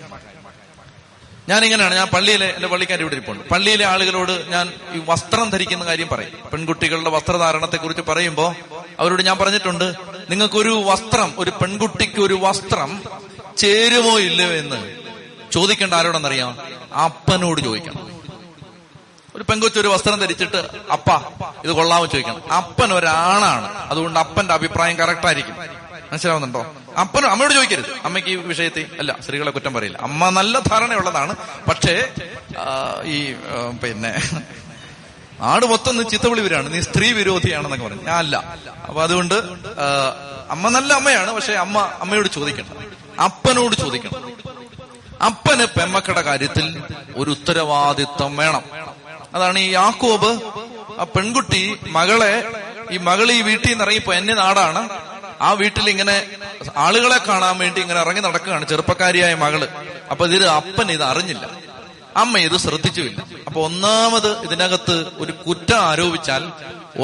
ഞാനിങ്ങനെയാണ് ഞാൻ പള്ളിയിലെ എന്റെ പള്ളിക്കാരി ഇവിടെ ഇരിപ്പുണ്ട്. പള്ളിയിലെ ആളുകളോട് ഞാൻ ഈ വസ്ത്രം ധരിക്കുന്ന കാര്യം പറയും. പെൺകുട്ടികളുടെ വസ്ത്രധാരണത്തെ കുറിച്ച് പറയുമ്പോ അവരോട് ഞാൻ പറഞ്ഞിട്ടുണ്ട് നിങ്ങൾക്കൊരു വസ്ത്രം ഒരു പെൺകുട്ടിക്ക് ഒരു വസ്ത്രം ചേരുമോ ഇല്ലയോ എന്ന്? ചോദിക്കേണ്ട ആരോടെന്നറിയാം? അപ്പനോട് ചോദിക്കണം. ഒരു പെങ്കൊച്ച് ഒരു വസ്ത്രം ധരിച്ചിട്ട് അപ്പ ഇത് കൊള്ളാമോ ചോദിക്കണം. അപ്പൻ ഒരാണാണ് അതുകൊണ്ട് അപ്പന്റെ അഭിപ്രായം കറക്റ്റ് ആയിരിക്കും. മനസ്സിലാവുന്നുണ്ടോ? അപ്പനും അമ്മയോട് ചോദിക്കരുത്. അമ്മയ്ക്ക് ഈ വിഷയത്തിൽ അല്ല സ്ത്രീകളെ കുറ്റം പറയില്ല. അമ്മ നല്ല ധാരണയുള്ളതാണ്. പക്ഷേ ഈ പിന്നെ ആട് മൊത്തം നീ ചിത്തവിളിവരാണ്. നീ സ്ത്രീ വിരോധിയാണെന്നൊക്കെ പറഞ്ഞു. ഞാൻ അല്ല. അപ്പൊ അതുകൊണ്ട് അമ്മ നല്ല അമ്മയാണ്. പക്ഷെ അമ്മ അമ്മയോട് ചോദിക്കണം അപ്പനോട് ചോദിക്കണം. അപ്പന് പെമ്മക്കടെ കാര്യത്തിൽ ഒരു ഉത്തരവാദിത്വം വേണം. അതാണ് ഈ യാക്കോബ് ആ പെൺകുട്ടി മകളെ ഈ മകൾ ഈ വീട്ടിൽ നിന്ന് ഇറങ്ങിപ്പോ എന്നെ നാടാണ്. ആ വീട്ടിൽ ഇങ്ങനെ ആളുകളെ കാണാൻ വേണ്ടി ഇങ്ങനെ ഇറങ്ങി നടക്കുകയാണ് ചെറുപ്പക്കാരിയായ മകൾ. അപ്പൊ ഇതിൽ അപ്പൻ ഇത് അറിഞ്ഞില്ല. അമ്മ ഇത് ശ്രദ്ധിച്ചുമില്ല അപ്പൊ ഒന്നാമത് ഇതിനകത്ത് ഒരു കുറ്റം ആരോപിച്ചാൽ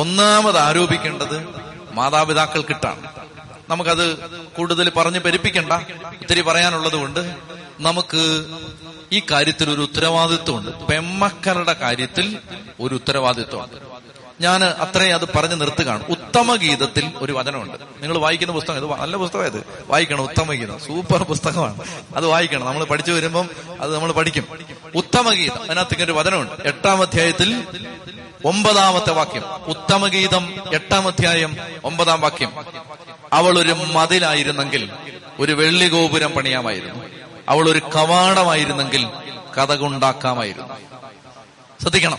ഒന്നാമത് ആരോപിക്കേണ്ടത് മാതാപിതാക്കൾക്കിട്ടാണ്. നമുക്കത് കൂടുതൽ പറഞ്ഞ് പെരുപ്പിക്കണ്ട. ഒത്തിരി പറയാനുള്ളത് കൊണ്ട് നമുക്ക് ഈ കാര്യത്തിൽ ഒരു ഉത്തരവാദിത്വമുണ്ട്. പെമ്മക്കളുടെ കാര്യത്തിൽ ഒരു ഉത്തരവാദിത്വമുണ്ട്. ഞാൻ അത്രയും അത് പറഞ്ഞു നിർത്തുകയാണ്. ഉത്തമ ഗീതത്തിൽ ഒരു വചനമുണ്ട്. നിങ്ങൾ വായിക്കുന്ന പുസ്തകം ഇത് നല്ല പുസ്തകം ഇത്. വായിക്കണം ഉത്തമഗീതം സൂപ്പർ പുസ്തകമാണ്. അത് വായിക്കണം. നമ്മൾ പഠിച്ചു വരുമ്പം അത് നമ്മൾ പഠിക്കും. ഉത്തമഗീതം അതിനകത്ത് ഇങ്ങനെ ഒരു വചനമുണ്ട്. എട്ടാം അധ്യായത്തിൽ ഒമ്പതാമത്തെ വാക്യം. ഉത്തമഗീതം എട്ടാം അധ്യായം ഒമ്പതാം വാക്യം. അവൾ ഒരു മതിലായിരുന്നെങ്കിൽ ഒരു വെള്ളി ഗോപുരം പണിയാമായിരുന്നു. അവൾ ഒരു കവാടമായിരുന്നെങ്കിൽ കഥ കൊണ്ടാക്കാമായിരുന്നു ശ്രദ്ധിക്കണം.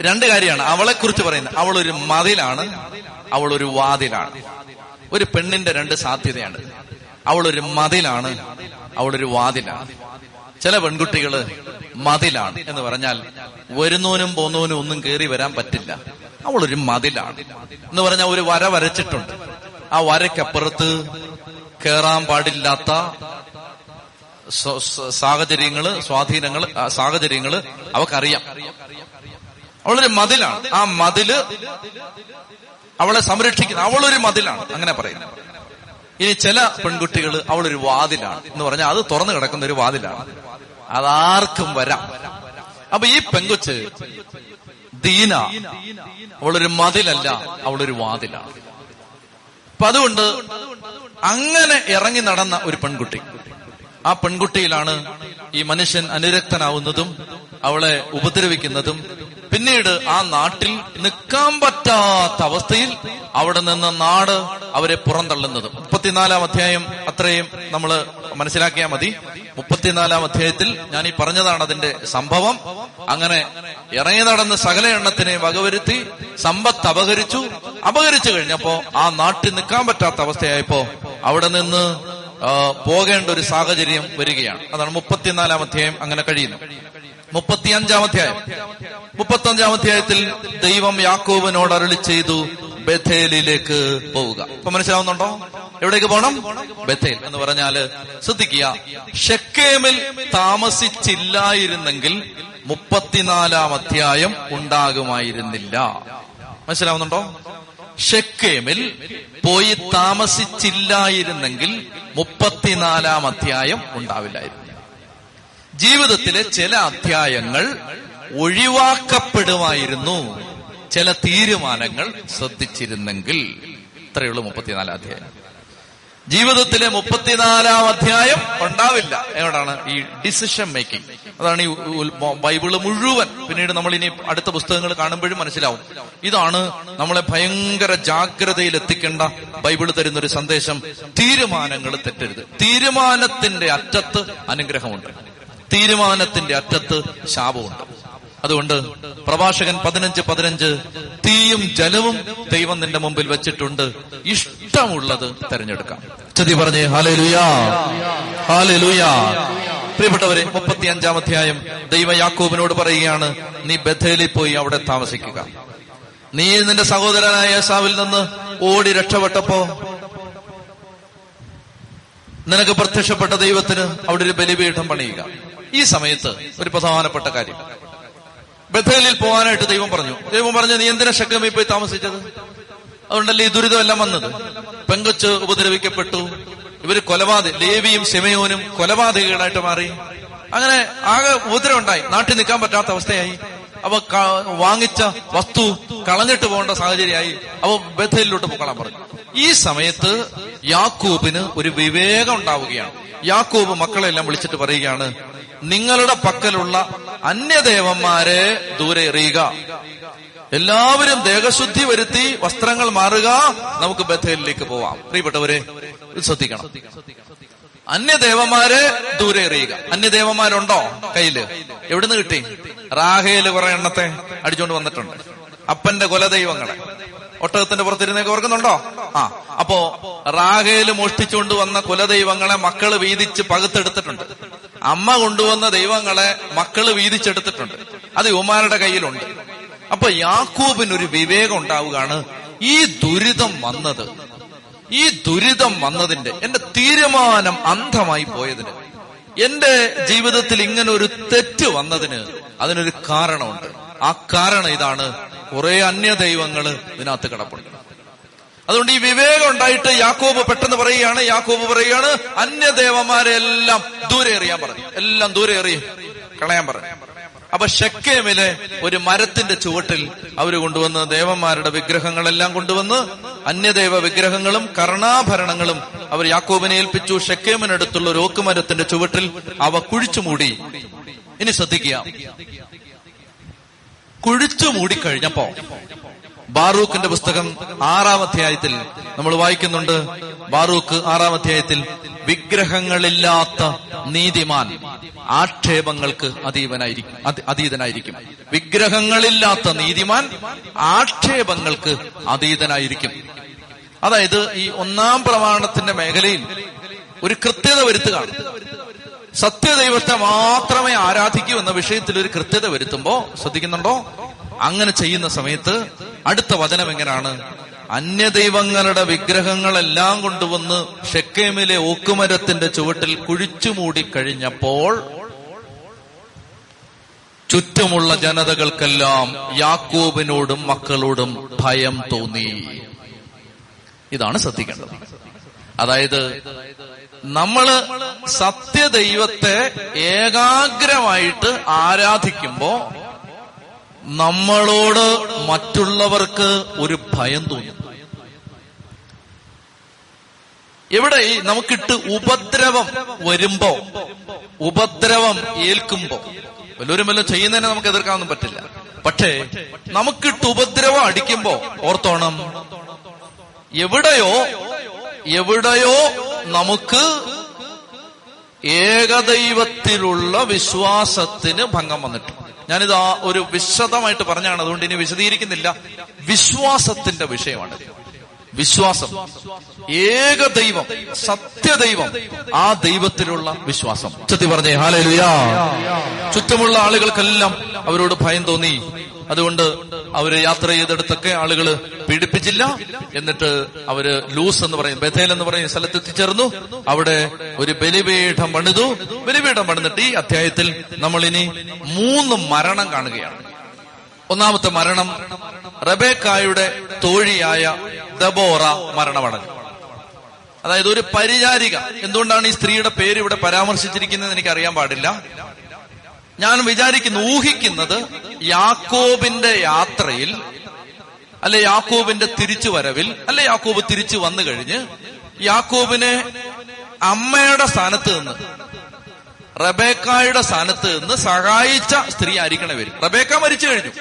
രണ്ട് കാര്യമാണ് അവളെ കുറിച്ച് പറയുന്നത്. അവൾ ഒരു മതിലാണ് അവൾ ഒരു വാതിലാണ്. ഒരു പെണ്ണിന്റെ രണ്ട് സാധ്യതയാണ്. അവൾ ഒരു മതിലാണ് അവൾ ഒരു വാതിലാണ്. ചില പെൺകുട്ടികൾ മതിലാണ് എന്ന് പറഞ്ഞാൽ വരുന്നവനും പോന്നവനും ഒന്നും കയറി വരാൻ പറ്റില്ല. അവളൊരു മതിലാണ് എന്ന് പറഞ്ഞാൽ ഒരു വര വരച്ചിട്ടുണ്ട്. ആ വരയ്ക്കപ്പുറത്ത് കേറാൻ പാടില്ലാത്ത സാഹചര്യങ്ങൾ സ്വാധീനങ്ങൾ സാഹചര്യങ്ങൾ അവക്കറിയാം. അവളൊരു മതിലാണ്. ആ മതിൽ അവളെ സംരക്ഷിക്കുന്ന അവളൊരു മതിലാണ്. അങ്ങനെ പറയുന്നത് ഇനി ചില പെൺകുട്ടികൾ അവളൊരു വാതിലാണ് എന്ന് പറഞ്ഞാൽ അത് തുറന്നു കിടക്കുന്ന ഒരു വാതിലാണ്. അതാർക്കും വരാം. അപ്പൊ ഈ പെങ്കുച്ച് ദീന അവളൊരു മതിലല്ല അവളൊരു വാതിലാണ്. അപ്പൊ അതുകൊണ്ട് അങ്ങനെ ഇറങ്ങി നടന്ന ഒരു പെൺകുട്ടി ആ പെൺകുട്ടിയിലാണ് ഈ മനുഷ്യൻ അനുരക്തനാവുന്നതും അവളെ ഉപദ്രവിക്കുന്നതും. പിന്നീട് ആ നാട്ടിൽ നിൽക്കാൻ പറ്റാത്ത അവസ്ഥയിൽ അവിടെ നിന്ന് നാട് അവരെ പുറന്തള്ളുന്നതും. മുപ്പത്തിനാലാം അധ്യായം അത്രയും നമ്മൾ മനസ്സിലാക്കിയാൽ മതി. മുപ്പത്തിനാലാം അധ്യായത്തിൽ ഞാൻ ഈ പറഞ്ഞതാണ് അതിന്റെ സംഭവം. അങ്ങനെ ഇറങ്ങി നടന്ന് സകല എണ്ണത്തിനെ വകവരുത്തി സമ്പത്ത് അപഹരിച്ചു അപഹരിച്ചു കഴിഞ്ഞപ്പോ ആ നാട്ടിൽ നിൽക്കാൻ പറ്റാത്ത അവസ്ഥയായപ്പോ അവിടെ നിന്ന് പോകേണ്ട ഒരു സാഹചര്യം വരികയാണ്. അതാണ് മുപ്പത്തിനാലാം അധ്യായം അങ്ങനെ കഴിയുന്നു. മുപ്പത്തിയഞ്ചാം അധ്യായം. മുപ്പത്തി അഞ്ചാം അധ്യായത്തിൽ ദൈവം യാക്കോബിനോട് അരളി ചെയ്തു ബഥേലിലേക്ക് പോവുക. ഇപ്പൊ മനസ്സിലാവുന്നുണ്ടോ? എവിടേക്ക് പോകണം ബഥേൽ എന്ന് പറഞ്ഞാൽ ശ്രദ്ധിക്കുക. ഷെക്കേമിൽ താമസിച്ചില്ലായിരുന്നെങ്കിൽ മുപ്പത്തിനാലാം അധ്യായം ഉണ്ടാകുമായിരുന്നില്ല. മനസ്സിലാവുന്നുണ്ടോ? ഷെക്കേമിൽ പോയി താമസിച്ചില്ലായിരുന്നെങ്കിൽ മുപ്പത്തിനാലാം അധ്യായം ഉണ്ടാവില്ലായിരുന്നു. ജീവിതത്തിലെ ചില അധ്യായങ്ങൾ ഒഴിവാക്കപ്പെടുമായിരുന്നു. ചില തീരുമാനങ്ങൾ ശ്രദ്ധിച്ചിരുന്നെങ്കിൽ ഇത്രയുള്ളൂ മുപ്പത്തിനാലാം അധ്യായം. ജീവിതത്തിലെ മുപ്പത്തിനാലാം അധ്യായം ഉണ്ടാവില്ല. എവിടാണ്? ഈ ഡിസിഷൻ മേക്കിംഗ്. അതാണ് ഈ ബൈബിൾ മുഴുവൻ. പിന്നീട് നമ്മൾ ഇനി അടുത്ത പുസ്തകങ്ങൾ കാണുമ്പോഴും മനസ്സിലാവും. ഇതാണ് നമ്മളെ ഭയങ്കര ജാഗ്രതയിൽ എത്തിക്കേണ്ട ബൈബിൾ തരുന്ന ഒരു സന്ദേശം. തീരുമാനങ്ങൾ തെറ്റരുത്. തീരുമാനത്തിന്റെ അറ്റത്ത് അനുഗ്രഹമുണ്ട്. തീരുമാനത്തിന്റെ അറ്റത്ത് ശാപമുണ്ട്. അതുകൊണ്ട് പ്രഭാഷകൻ പതിനഞ്ച് പതിനഞ്ച് തീയും ജലവും ദൈവം നിന്റെ മുമ്പിൽ വെച്ചിട്ടുണ്ട്. ഇഷ്ടമുള്ളത് തെരഞ്ഞെടുക്കാം. ചതി പറഞ്ഞേ ഹാലലുയാ ഹാലലുയാ പ്രിയപ്പെട്ടവരെ മുപ്പത്തി അഞ്ചാം അധ്യായം ദൈവ യാക്കോബിനോട് പറയുകയാണ് നീ ബഥേലിൽ പോയി അവിടെ താമസിക്കുക. നീ നിന്റെ സഹോദരനായ യേസാവിൽ നിന്ന് ഓടി രക്ഷപ്പെട്ടപ്പോ നിനക്ക് പ്രത്യക്ഷപ്പെട്ട ദൈവത്തിന് അവിടെ ഒരു ബലിപീഠം പണിയുക. ഈ സമയത്ത് ഒരു പ്രധാനപ്പെട്ട കാര്യം. ബഥേലിൽ പോകാനായിട്ട് ദൈവം പറഞ്ഞു. ദൈവം പറഞ്ഞു നീ എന്തിനാ ശക്തമായി പോയി താമസിച്ചത്? അതുകൊണ്ടല്ലേ ഈ ദുരിതമെല്ലാം വന്നത്? പെങ്കൊച്ച് ഉപദ്രവിക്കപ്പെട്ടു. ഇവർ കൊലപാതക ലേവിയും സെമയോനും കൊലപാതകങ്ങളായിട്ട് മാറി. അങ്ങനെ ആകെ ഉപദ്രവം ഉണ്ടായി നാട്ടിൽ നിൽക്കാൻ പറ്റാത്ത അവസ്ഥയായി. അവ വാങ്ങിച്ച വസ്തു കളഞ്ഞിട്ട് പോകേണ്ട സാഹചര്യമായി. അവ ബഥലിലോട്ട് പൊക്കളാൻ പറഞ്ഞു. ഈ സമയത്ത് യാക്കൂബിന് ഒരു വിവേകം ഉണ്ടാവുകയാണ്. യാക്കൂബ് മക്കളെല്ലാം വിളിച്ചിട്ട് പറയുകയാണ് നിങ്ങളുടെ പക്കലുള്ള അന്യദേവന്മാരെ ദൂരെ എറിയുക. എല്ലാവരും ദേഹശുദ്ധി വരുത്തി വസ്ത്രങ്ങൾ മാറുക നമുക്ക് ബഥേലിലേക്ക് പോവാം. പ്രിയപ്പെട്ടവരെ ശ്രദ്ധിക്കണം. അന്യദേവന്മാരെ ദൂരെ എറിയുക. അന്യദേവന്മാരുണ്ടോ കയ്യിൽ? എവിടുന്ന് കിട്ടി? റാഹേൽ കുറെ എണ്ണത്തെ അടിച്ചോണ്ട് വന്നിട്ടുണ്ട്. അപ്പന്റെ കുലദൈവങ്ങളെ. ഒട്ടകത്തിന്റെ പുറത്തിരുന്നേക്ക് ഓർക്കുന്നുണ്ടോ? ആ അപ്പോ റാഹേൽ മോഷ്ടിച്ചുകൊണ്ട് വന്ന കുലദൈവങ്ങളെ മക്കൾ വീതിച്ച് പകുത്തെടുത്തിട്ടുണ്ട്. അമ്മ കൊണ്ടുവന്ന ദൈവങ്ങളെ മക്കൾ വീതിച്ചെടുത്തിട്ടുണ്ട്. അത് യുവമാരുടെ കയ്യിലുണ്ട്. അപ്പൊ യാക്കൂബിന് ഒരു വിവേകം ഉണ്ടാവുകയാണ് ഈ ദുരിതം വന്നത്. ഈ ദുരിതം വന്നതിന്റെ എന്റെ തീരുമാനം അന്ധമായി പോയതിന് എന്റെ ജീവിതത്തിൽ ഇങ്ങനെ ഒരു തെറ്റ് വന്നതിന് അതിനൊരു കാരണമുണ്ട്. ആ കാരണം ഇതാണ് കുറെ അന്യദൈവങ്ങൾ ഇതിനകത്ത് കിടപ്പുണ്ട്. അതുകൊണ്ട് ഈ വിവേകം ഉണ്ടായിട്ട് യാക്കോബ് പെട്ടെന്ന് പറയുകയാണ് യാക്കോബ് പറയുകയാണ് അന്യദേവന്മാരെ എല്ലാം ദൂരെ എറിയാൻ പറഞ്ഞു എല്ലാം ദൂരെ എറിയും. കളയാൻ പറഞ്ഞു അപ്പൊ ഷെക്കേമിലെ ഒരു മരത്തിന്റെ ചുവട്ടിൽ അവർ കൊണ്ടുവന്ന് ദേവന്മാരുടെ വിഗ്രഹങ്ങളെല്ലാം കൊണ്ടുവന്ന് അന്യദേവ വിഗ്രഹങ്ങളും കർണാഭരണങ്ങളും അവർ യാക്കോബിനെ ഏൽപ്പിച്ചു. ഷെക്കേമിനടുത്തുള്ള ഒരു ഓക്കുമരത്തിന്റെ ചുവട്ടിൽ അവ കുഴിച്ചു മൂടി. ഇനി ശ്രദ്ധിക്കുക. കുഴിച്ചു മൂടിക്കഴിഞ്ഞപ്പോ ബാറൂഖിന്റെ പുസ്തകം ആറാം അധ്യായത്തിൽ നമ്മൾ വായിക്കുന്നുണ്ട്. ബാറൂഖ് ആറാം അധ്യായത്തിൽ വിഗ്രഹങ്ങളില്ലാത്ത നീതിമാൻ ആക്ഷേപങ്ങൾക്ക് അതീവനായിരിക്കും അതി- അതീതനായിരിക്കും. വിഗ്രഹങ്ങളില്ലാത്ത നീതിമാൻ ആക്ഷേപങ്ങൾക്ക് അതീതനായിരിക്കും. അതായത് ഈ ഒന്നാം പ്രമാണത്തിന്റെ മേഖലയിൽ ഒരു കൃത്യത വരുത്തുകയാണ്. സത്യദൈവത്തെ മാത്രമേ ആരാധിക്കൂ എന്ന വിഷയത്തിൽ ഒരു കൃത്യത വരുത്തുമ്പോ ശ്രദ്ധിക്കുന്നുണ്ടോ? അങ്ങനെ ചെയ്യുന്ന സമയത്ത് അടുത്ത വചനം എങ്ങനെയാണ്? അന്യദൈവങ്ങളുടെ വിഗ്രഹങ്ങളെല്ലാം കൊണ്ടുവന്ന് ഷെക്കേമിലെ ഓക്കുമരത്തിന്റെ ചുവട്ടിൽ കുഴിച്ചുമൂടി കഴിഞ്ഞപ്പോൾ ചുറ്റുമുള്ള ജനതകൾക്കെല്ലാം യാക്കോബിനോടും മക്കളോടും ഭയം തോന്നി. ഇതാണ് ശ്രദ്ധിക്കേണ്ടത്. അതായത് നമ്മൾ സത്യദൈവത്തെ ഏകാഗ്രമായിട്ട് ആരാധിക്കുമ്പോ നമ്മളോട് മറ്റുള്ളവർക്ക് ഒരു ഭയം തോന്നും. എവിടെ നമുക്കിട്ട് ഉപദ്രവം വരുമ്പോ ഉപദ്രവം ഏൽക്കുമ്പോ വല്ലവരും വല്ലതും ചെയ്യുന്നതിനെ നമുക്ക് എതിർക്കാനൊന്നും പറ്റില്ല. പക്ഷേ നമുക്കിട്ട് ഉപദ്രവം അടിക്കുമ്പോ ഓർത്തോണം എവിടെയോ എവിടെയോ നമുക്ക് ഏകദൈവത്തിലുള്ള വിശ്വാസത്തിന് ഭംഗം വന്നിട്ടുണ്ട് ഞാനിത് ആ ഒരു വിശദമായിട്ട് പറഞ്ഞാണ് അതുകൊണ്ട് ഇനി വിശദീകരിക്കുന്നില്ല. വിശ്വാസത്തിന്റെ വിഷയമാണ്. വിശ്വാസം. ഏകദൈവം സത്യദൈവം ആ ദൈവത്തിലുള്ള വിശ്വാസം. ചത്തി പറഞ്ഞേ ഹാലലുയാ. ചുറ്റുമുള്ള ആളുകൾക്കെല്ലാം അവരോട് ഭയം തോന്നി. അതുകൊണ്ട് അവർ യാത്ര ചെയ്തെടുത്തൊക്കെ ആളുകൾ പീഡിപ്പിച്ചില്ല. എന്നിട്ട് അവർ ലൂസ് എന്ന് പറയും ബഥേൽ എന്ന് പറയും സ്ഥലത്ത് എത്തിച്ചേർന്നു അവിടെ ഒരു ബലിപീഠം പണിതു. ബലിപീഠം പണിതിട്ട് ഈ അധ്യായത്തിൽ നമ്മൾ ഇനി മൂന്ന് മരണം കാണുകയാണ്. ഒന്നാമത്തെ മരണം റബേക്കായുടെ തോഴിയായ ദബോറ മരണമടഞ്ഞു അതായത് ഒരു പരിചാരിക. എന്തുകൊണ്ടാണ് ഈ സ്ത്രീയുടെ പേര് ഇവിടെ പരാമർശിച്ചിരിക്കുന്നത് എനിക്ക് അറിയാൻ പാടില്ല. ഞാൻ വിചാരിക്കുന്നു ഊഹിക്കുന്നത് യാക്കോബിന്റെ യാത്രയിൽ അല്ലെ യാക്കോബിന്റെ തിരിച്ചു വരവിൽ അല്ലെ യാക്കോബ് തിരിച്ചു വന്നു കഴിഞ്ഞ് യാക്കോബിനെ അമ്മയുടെ സ്ഥാനത്ത് നിന്ന് റബേക്കായുടെ സ്ഥാനത്ത് നിന്ന് സഹായിച്ച സ്ത്രീ ആയിരിക്കണേ വരും. റബേക്ക മരിച്ചു കഴിഞ്ഞു.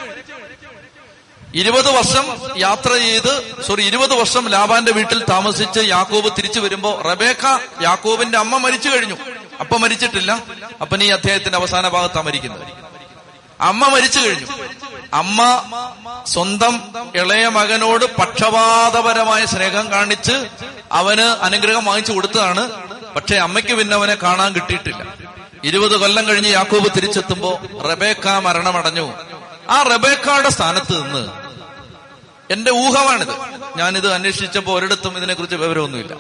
ഇരുപത് വർഷം യാത്ര ചെയ്ത് സോറി ഇരുപത് വർഷം ലാബാന്റെ വീട്ടിൽ താമസിച്ച് യാക്കോബ് തിരിച്ചു വരുമ്പോ റബേക്ക യാക്കോബിന്റെ അമ്മ മരിച്ചു കഴിഞ്ഞു. അപ്പ മരിച്ചിട്ടില്ല. അപ്പൻ ഈ അദ്ദേഹത്തിന്റെ അവസാന ഭാഗത്താണ് മരിക്കുന്നത്. അമ്മ മരിച്ചു കഴിഞ്ഞു. അമ്മ സ്വന്തം ഇളയ മകനോട് പക്ഷപാതപരമായ സ്നേഹം കാണിച്ച് അവന് അനുഗ്രഹം വാങ്ങിച്ചു കൊടുത്തതാണ്. പക്ഷെ അമ്മയ്ക്ക് പിന്നെ അവനെ കാണാൻ കിട്ടിയിട്ടില്ല. ഇരുപത് കൊല്ലം കഴിഞ്ഞ് യാക്കോബ് തിരിച്ചെത്തുമ്പോ റബേക്ക മരണമടഞ്ഞു. ആ റബേക്കയുടെ സ്ഥാനത്ത് നിന്ന് എന്റെ ഊഹമാണിത്. ഞാനിത് അന്വേഷിച്ചപ്പോ ഒരിടത്തും ഇതിനെക്കുറിച്ച് വിവരമൊന്നുമില്ല.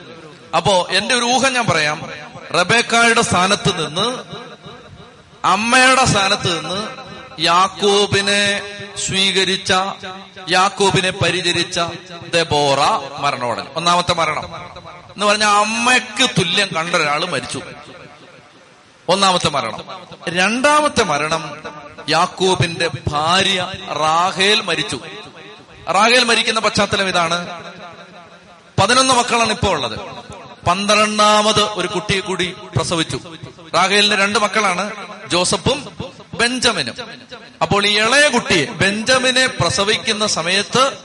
അപ്പോ എന്റെ ഒരു ഊഹം ഞാൻ പറയാം. റബേക്കായുടെ സ്ഥാനത്ത് നിന്ന് അമ്മയുടെ സ്ഥാനത്ത് നിന്ന് യാക്കോബിനെ സ്വീകരിച്ച യാക്കോബിനെ പരിചരിച്ച ദബോറ മരണമടഞ്ഞു ഒന്നാമത്തെ മരണം. എന്ന് പറഞ്ഞ അമ്മയ്ക്ക് തുല്യം കണ്ട ഒരാൾ മരിച്ചു. ഒന്നാമത്തെ മരണം. രണ്ടാമത്തെ മരണം യാക്കോബിന്റെ ഭാര്യ റാഹേൽ മരിച്ചു. റാഹേൽ മരിക്കുന്ന പശ്ചാത്തലം ഇതാണ്. പതിനൊന്ന് മക്കളാണ് ഇപ്പോൾ ഉള്ളത്. പന്ത്രണ്ടാമത് ഒരു കുട്ടിയെ കൂടി പ്രസവിച്ചു. റാഹേലിന് രണ്ട് മക്കളാണ് ജോസഫും ബെഞ്ചമിനും. അപ്പോൾ ഈ ഇളയ കുട്ടിയെ ബെഞ്ചമിനെ പ്രസവിക്കുന്ന സമയത്ത്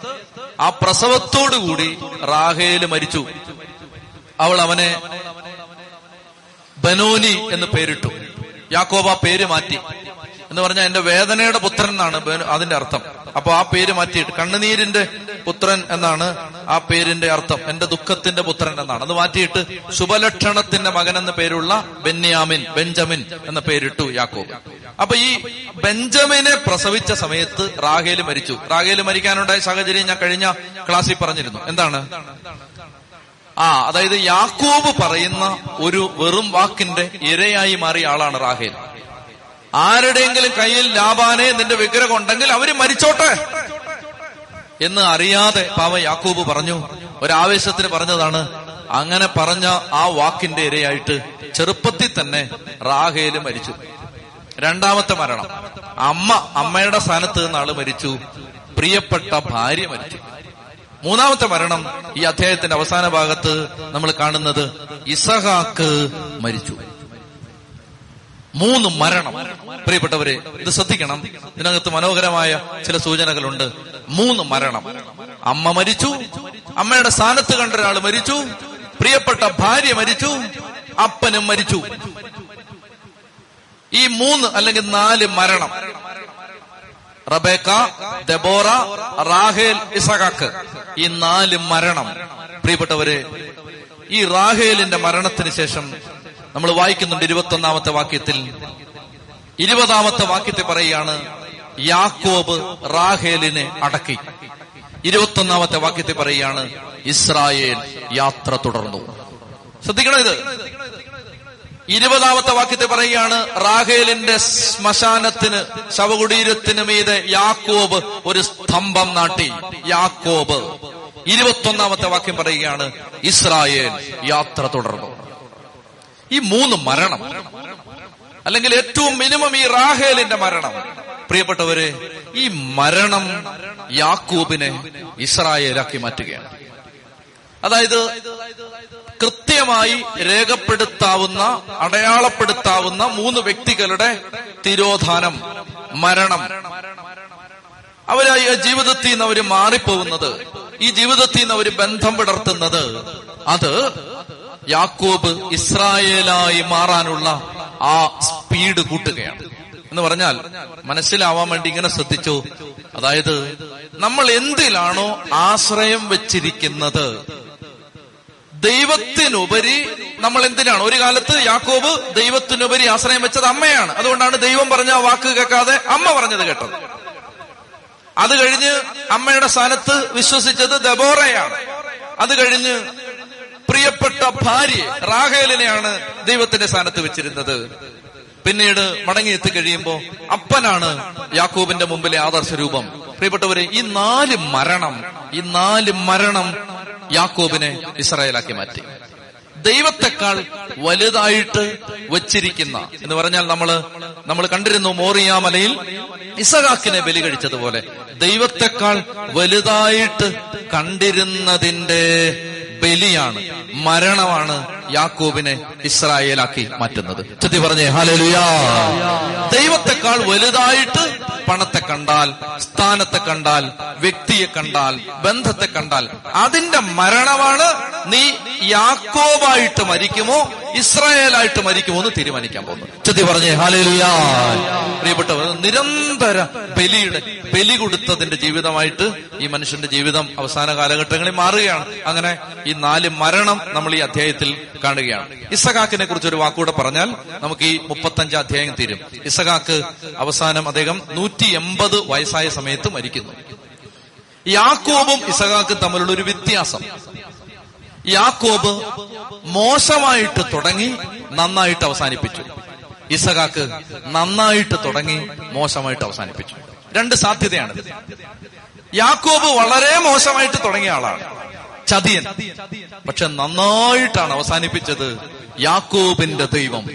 ആ പ്രസവത്തോടുകൂടി റാഹേൽ മരിച്ചു. അവൾ അവനെ ബനോനി എന്ന് പേരിട്ടു. യാക്കോബ പേര് മാറ്റി. എന്ന് പറഞ്ഞാൽ എന്റെ വേദനയുടെ പുത്രൻ എന്നാണ് അതിന്റെ അർത്ഥം. അപ്പൊ ആ പേര് മാറ്റിയിട്ട് കണ്ണുനീരിന്റെ പുത്രൻ എന്നാണ് ആ പേരിന്റെ അർത്ഥം. എന്റെ ദുഃഖത്തിന്റെ പുത്രൻ എന്നാണ്. അത് മാറ്റിയിട്ട് ശുഭലക്ഷണത്തിന്റെ മകൻ എന്ന പേരുള്ള ബെന്യാമിൻ ബെഞ്ചമിൻ എന്ന പേരിട്ടു യാക്കോബ്. അപ്പൊ ഈ ബെഞ്ചമിനെ പ്രസവിച്ച സമയത്ത് റാഹേൽ മരിച്ചു. റാഹേൽ മരിക്കാനുണ്ടായ സാഹചര്യം ഞാൻ കഴിഞ്ഞ ക്ലാസ്സിൽ പറഞ്ഞിരുന്നു. എന്താണ്? ആ അതായത് യാക്കോബ് പറയുന്ന ഒരു വെറും വാക്കിന്റെ ഇരയായി മാറിയ ആളാണ് റാഹേൽ ആരുടെയെങ്കിലും കയ്യിൽ ലാബാനെ നിന്റെ വിഗ്രഹം ഉണ്ടെങ്കിൽ അവർ മരിച്ചോട്ടെ എന്ന് അറിയാതെ പാവ യാക്കൂബ് പറഞ്ഞു. ഒരാവേശത്തിന് പറഞ്ഞതാണ് അങ്ങനെ പറഞ്ഞ ആ വാക്കിന്റെ ഇരയായിട്ട് ചെറുപ്പത്തിൽ തന്നെ റാഹേൽ മരിച്ചു. രണ്ടാമത്തെ മരണം. അമ്മ അമ്മയുടെ സ്ഥാനത്ത് നിന്ന് ആൾ മരിച്ചു. പ്രിയപ്പെട്ട ഭാര്യ മരിച്ചു. മൂന്നാമത്തെ മരണം ഈ അധ്യായത്തിന്റെ അവസാന ഭാഗത്ത് നമ്മൾ കാണുന്നത് ഇസഹാക്ക് മരിച്ചു. മൂന്ന് മരണം. പ്രിയപ്പെട്ടവരെ ഇത് ശ്രദ്ധിക്കണം. ഇതിനകത്ത് മനോഹരമായ ചില സൂചനകളുണ്ട്. മൂന്ന് മരണം. അമ്മ മരിച്ചു. അമ്മയുടെ സ്ഥാനത്ത് കണ്ട ഒരാൾ മരിച്ചു. പ്രിയപ്പെട്ട ഭാര്യ മരിച്ചു. അപ്പനും മരിച്ചു. ഈ മൂന്ന് അല്ലെങ്കിൽ നാല് മരണം. റബേക്ക ദബോറ റാഹേൽ ഇസഹാക്ക് ഈ നാല് മരണം. പ്രിയപ്പെട്ടവരെ ഈ റാഹേലിന്റെ മരണത്തിന് ശേഷം നമ്മൾ വായിക്കുന്നുണ്ട് ഇരുപത്തൊന്നാമത്തെ വാക്യത്തിൽ. ഇരുപതാമത്തെ വാക്യത്തെ പറയുകയാണ് യാക്കോബ് റാഹേലിനെ അടക്കി. ഇരുപത്തൊന്നാമത്തെ വാക്യത്തെ പറയുകയാണ് ഇസ്രായേൽ യാത്ര തുടർന്നു. ശ്രദ്ധിക്കണം ഇത്? ഇരുപതാമത്തെ വാക്യത്തെ പറയുകയാണ് റാഹേലിന്റെ ശ്മശാനത്തിന് ശവകുടീരത്തിന് മീതെ യാക്കോബ് ഒരു സ്തംഭം നാട്ടി. യാക്കോബ്. ഇരുപത്തൊന്നാമത്തെ വാക്യം പറയുകയാണ് ഇസ്രായേൽ യാത്ര തുടർന്നു. ഈ മൂന്ന് മരണം. അല്ലെങ്കിൽ ഏറ്റവും മിനിമം ഈ റാഹേലിന്റെ മരണം. പ്രിയപ്പെട്ടവരെ ഈ മരണം യാക്കൂബിനെ ഇസ്രായേലാക്കി മാറ്റുകയാണ്. അതായത് കൃത്യമായി രേഖപ്പെടുത്താവുന്ന അടയാളപ്പെടുത്താവുന്ന മൂന്ന് വ്യക്തികളുടെ തിരോധാനം മരണം. അവർ ജീവിതത്തിൽ നിന്ന് അവർ മാറിപ്പോകുന്നത് ഈ ജീവിതത്തിൽ നിന്ന് അവർ ബന്ധം പിടർത്തുന്നത് അത് യാക്കോബ് ഇസ്രായേലായി മാറാനുള്ള ആ സ്പീഡ് കൂട്ടുകയാണ്. എന്ന് പറഞ്ഞാൽ മനസ്സിലാവാൻ വേണ്ടി ഇങ്ങനെ ശ്രദ്ധിച്ചു. അതായത് നമ്മൾ എന്തിലാണോ ആശ്രയം വെച്ചിരിക്കുന്നത്? ദൈവത്തിനുപരി നമ്മൾ എന്തിനാണ്? ഒരു കാലത്ത് യാക്കോബ് ദൈവത്തിനുപരി ആശ്രയം വെച്ചത് അമ്മയാണ്. അതുകൊണ്ടാണ് ദൈവം പറഞ്ഞ വാക്ക് കേൾക്കാതെ അമ്മ പറഞ്ഞത് കേട്ടത്. അത് കഴിഞ്ഞ് അമ്മയുടെ സ്ഥാനത്ത് വിശ്വസിച്ചത് ദബോറയാണ്. അത് കഴിഞ്ഞ് പ്രിയപ്പെട്ട ഭാര്യ റാഹേലിനെയാണ് ദൈവത്തിന്റെ സ്ഥാനത്ത് വെച്ചിരുന്നത്. പിന്നീട് മടങ്ങിയെത്തി കഴിയുമ്പോൾ അപ്പനാണ് യാക്കൂബിന്റെ മുമ്പിലെ ആദർശ രൂപം. പ്രിയപ്പെട്ടവരെ ഈ നാല് മരണം ഈ നാല് മരണം യാക്കോബിനെ ഇസ്രായേലാക്കി മാറ്റി. ദൈവത്തെക്കാൾ വലുതായിട്ട് വച്ചിരിക്കുന്ന എന്ന് പറഞ്ഞാൽ നമ്മൾ നമ്മൾ കണ്ടിരുന്നു മോറിയാമലയിൽ ഇസഹാക്കിനെ ബലി കഴിച്ചതുപോലെ ദൈവത്തെക്കാൾ വലുതായിട്ട് കണ്ടിരുന്നതിന്റെ ബലിയാണ് മരണമാണ്. യാക്കോബിനെ ഇസ്രായേലാക്കി മാറ്റുന്നത്. ചെത്തി പറഞ്ഞേ ഹാലലുയാ ദൈവത്തെക്കാൾ വലുതായിട്ട് പണത്തെ കണ്ടാൽ സ്ഥാനത്തെ കണ്ടാൽ വ്യക്തിയെ കണ്ടാൽ ബന്ധത്തെ കണ്ടാൽ അതിന്റെ മരണമാണ് നീ യാക്കോബായിട്ട് മരിക്കുമോ ഇസ്രായേലായിട്ട് മരിക്കുമോ എന്ന് തീരുമാനിക്കാൻ പോകുന്നു ചെത്തി പറഞ്ഞേ ഹാലലുയാ പ്രിയപ്പെട്ടവർ നിരന്തര ബലിയുടെ ബലി കൊടുത്തതിന്റെ ജീവിതമായിട്ട് ഈ മനുഷ്യന്റെ ജീവിതം അവസാന കാലഘട്ടങ്ങളിൽ മാറുകയാണ്. അങ്ങനെ ഈ നാല് മരണം നമ്മൾ ഈ അധ്യായത്തിൽ കാണുകയാണ്. ഇസഹാക്കിനെ കുറിച്ച് ഒരു വാക്കുകൂടെ പറഞ്ഞാൽ നമുക്ക് ഈ മുപ്പത്തഞ്ച് അധ്യായം തീരും. ഇസഹാക്ക് അവസാനം അദ്ദേഹം നൂറ്റി എൺപത് വയസ്സായ സമയത്ത് മരിക്കുന്നു. യാക്കോബും ഇസഹാക്കും തമ്മിലുള്ള ഒരു വ്യത്യാസം. യാക്കോബ് മോശമായിട്ട് തുടങ്ങി നന്നായിട്ട് അവസാനിപ്പിച്ചു. ഇസഹാക്ക് നന്നായിട്ട് തുടങ്ങി മോശമായിട്ട് അവസാനിപ്പിച്ചു. രണ്ട് സാധ്യതയാണ്. യാക്കോബ് വളരെ മോശമായിട്ട് തുടങ്ങിയ ആളാണ്. ചതിയൻ. പക്ഷെ നന്നായിട്ടാണ് അവസാനിപ്പിച്ചത് യാക്കോബിന്റെ ദൈവം.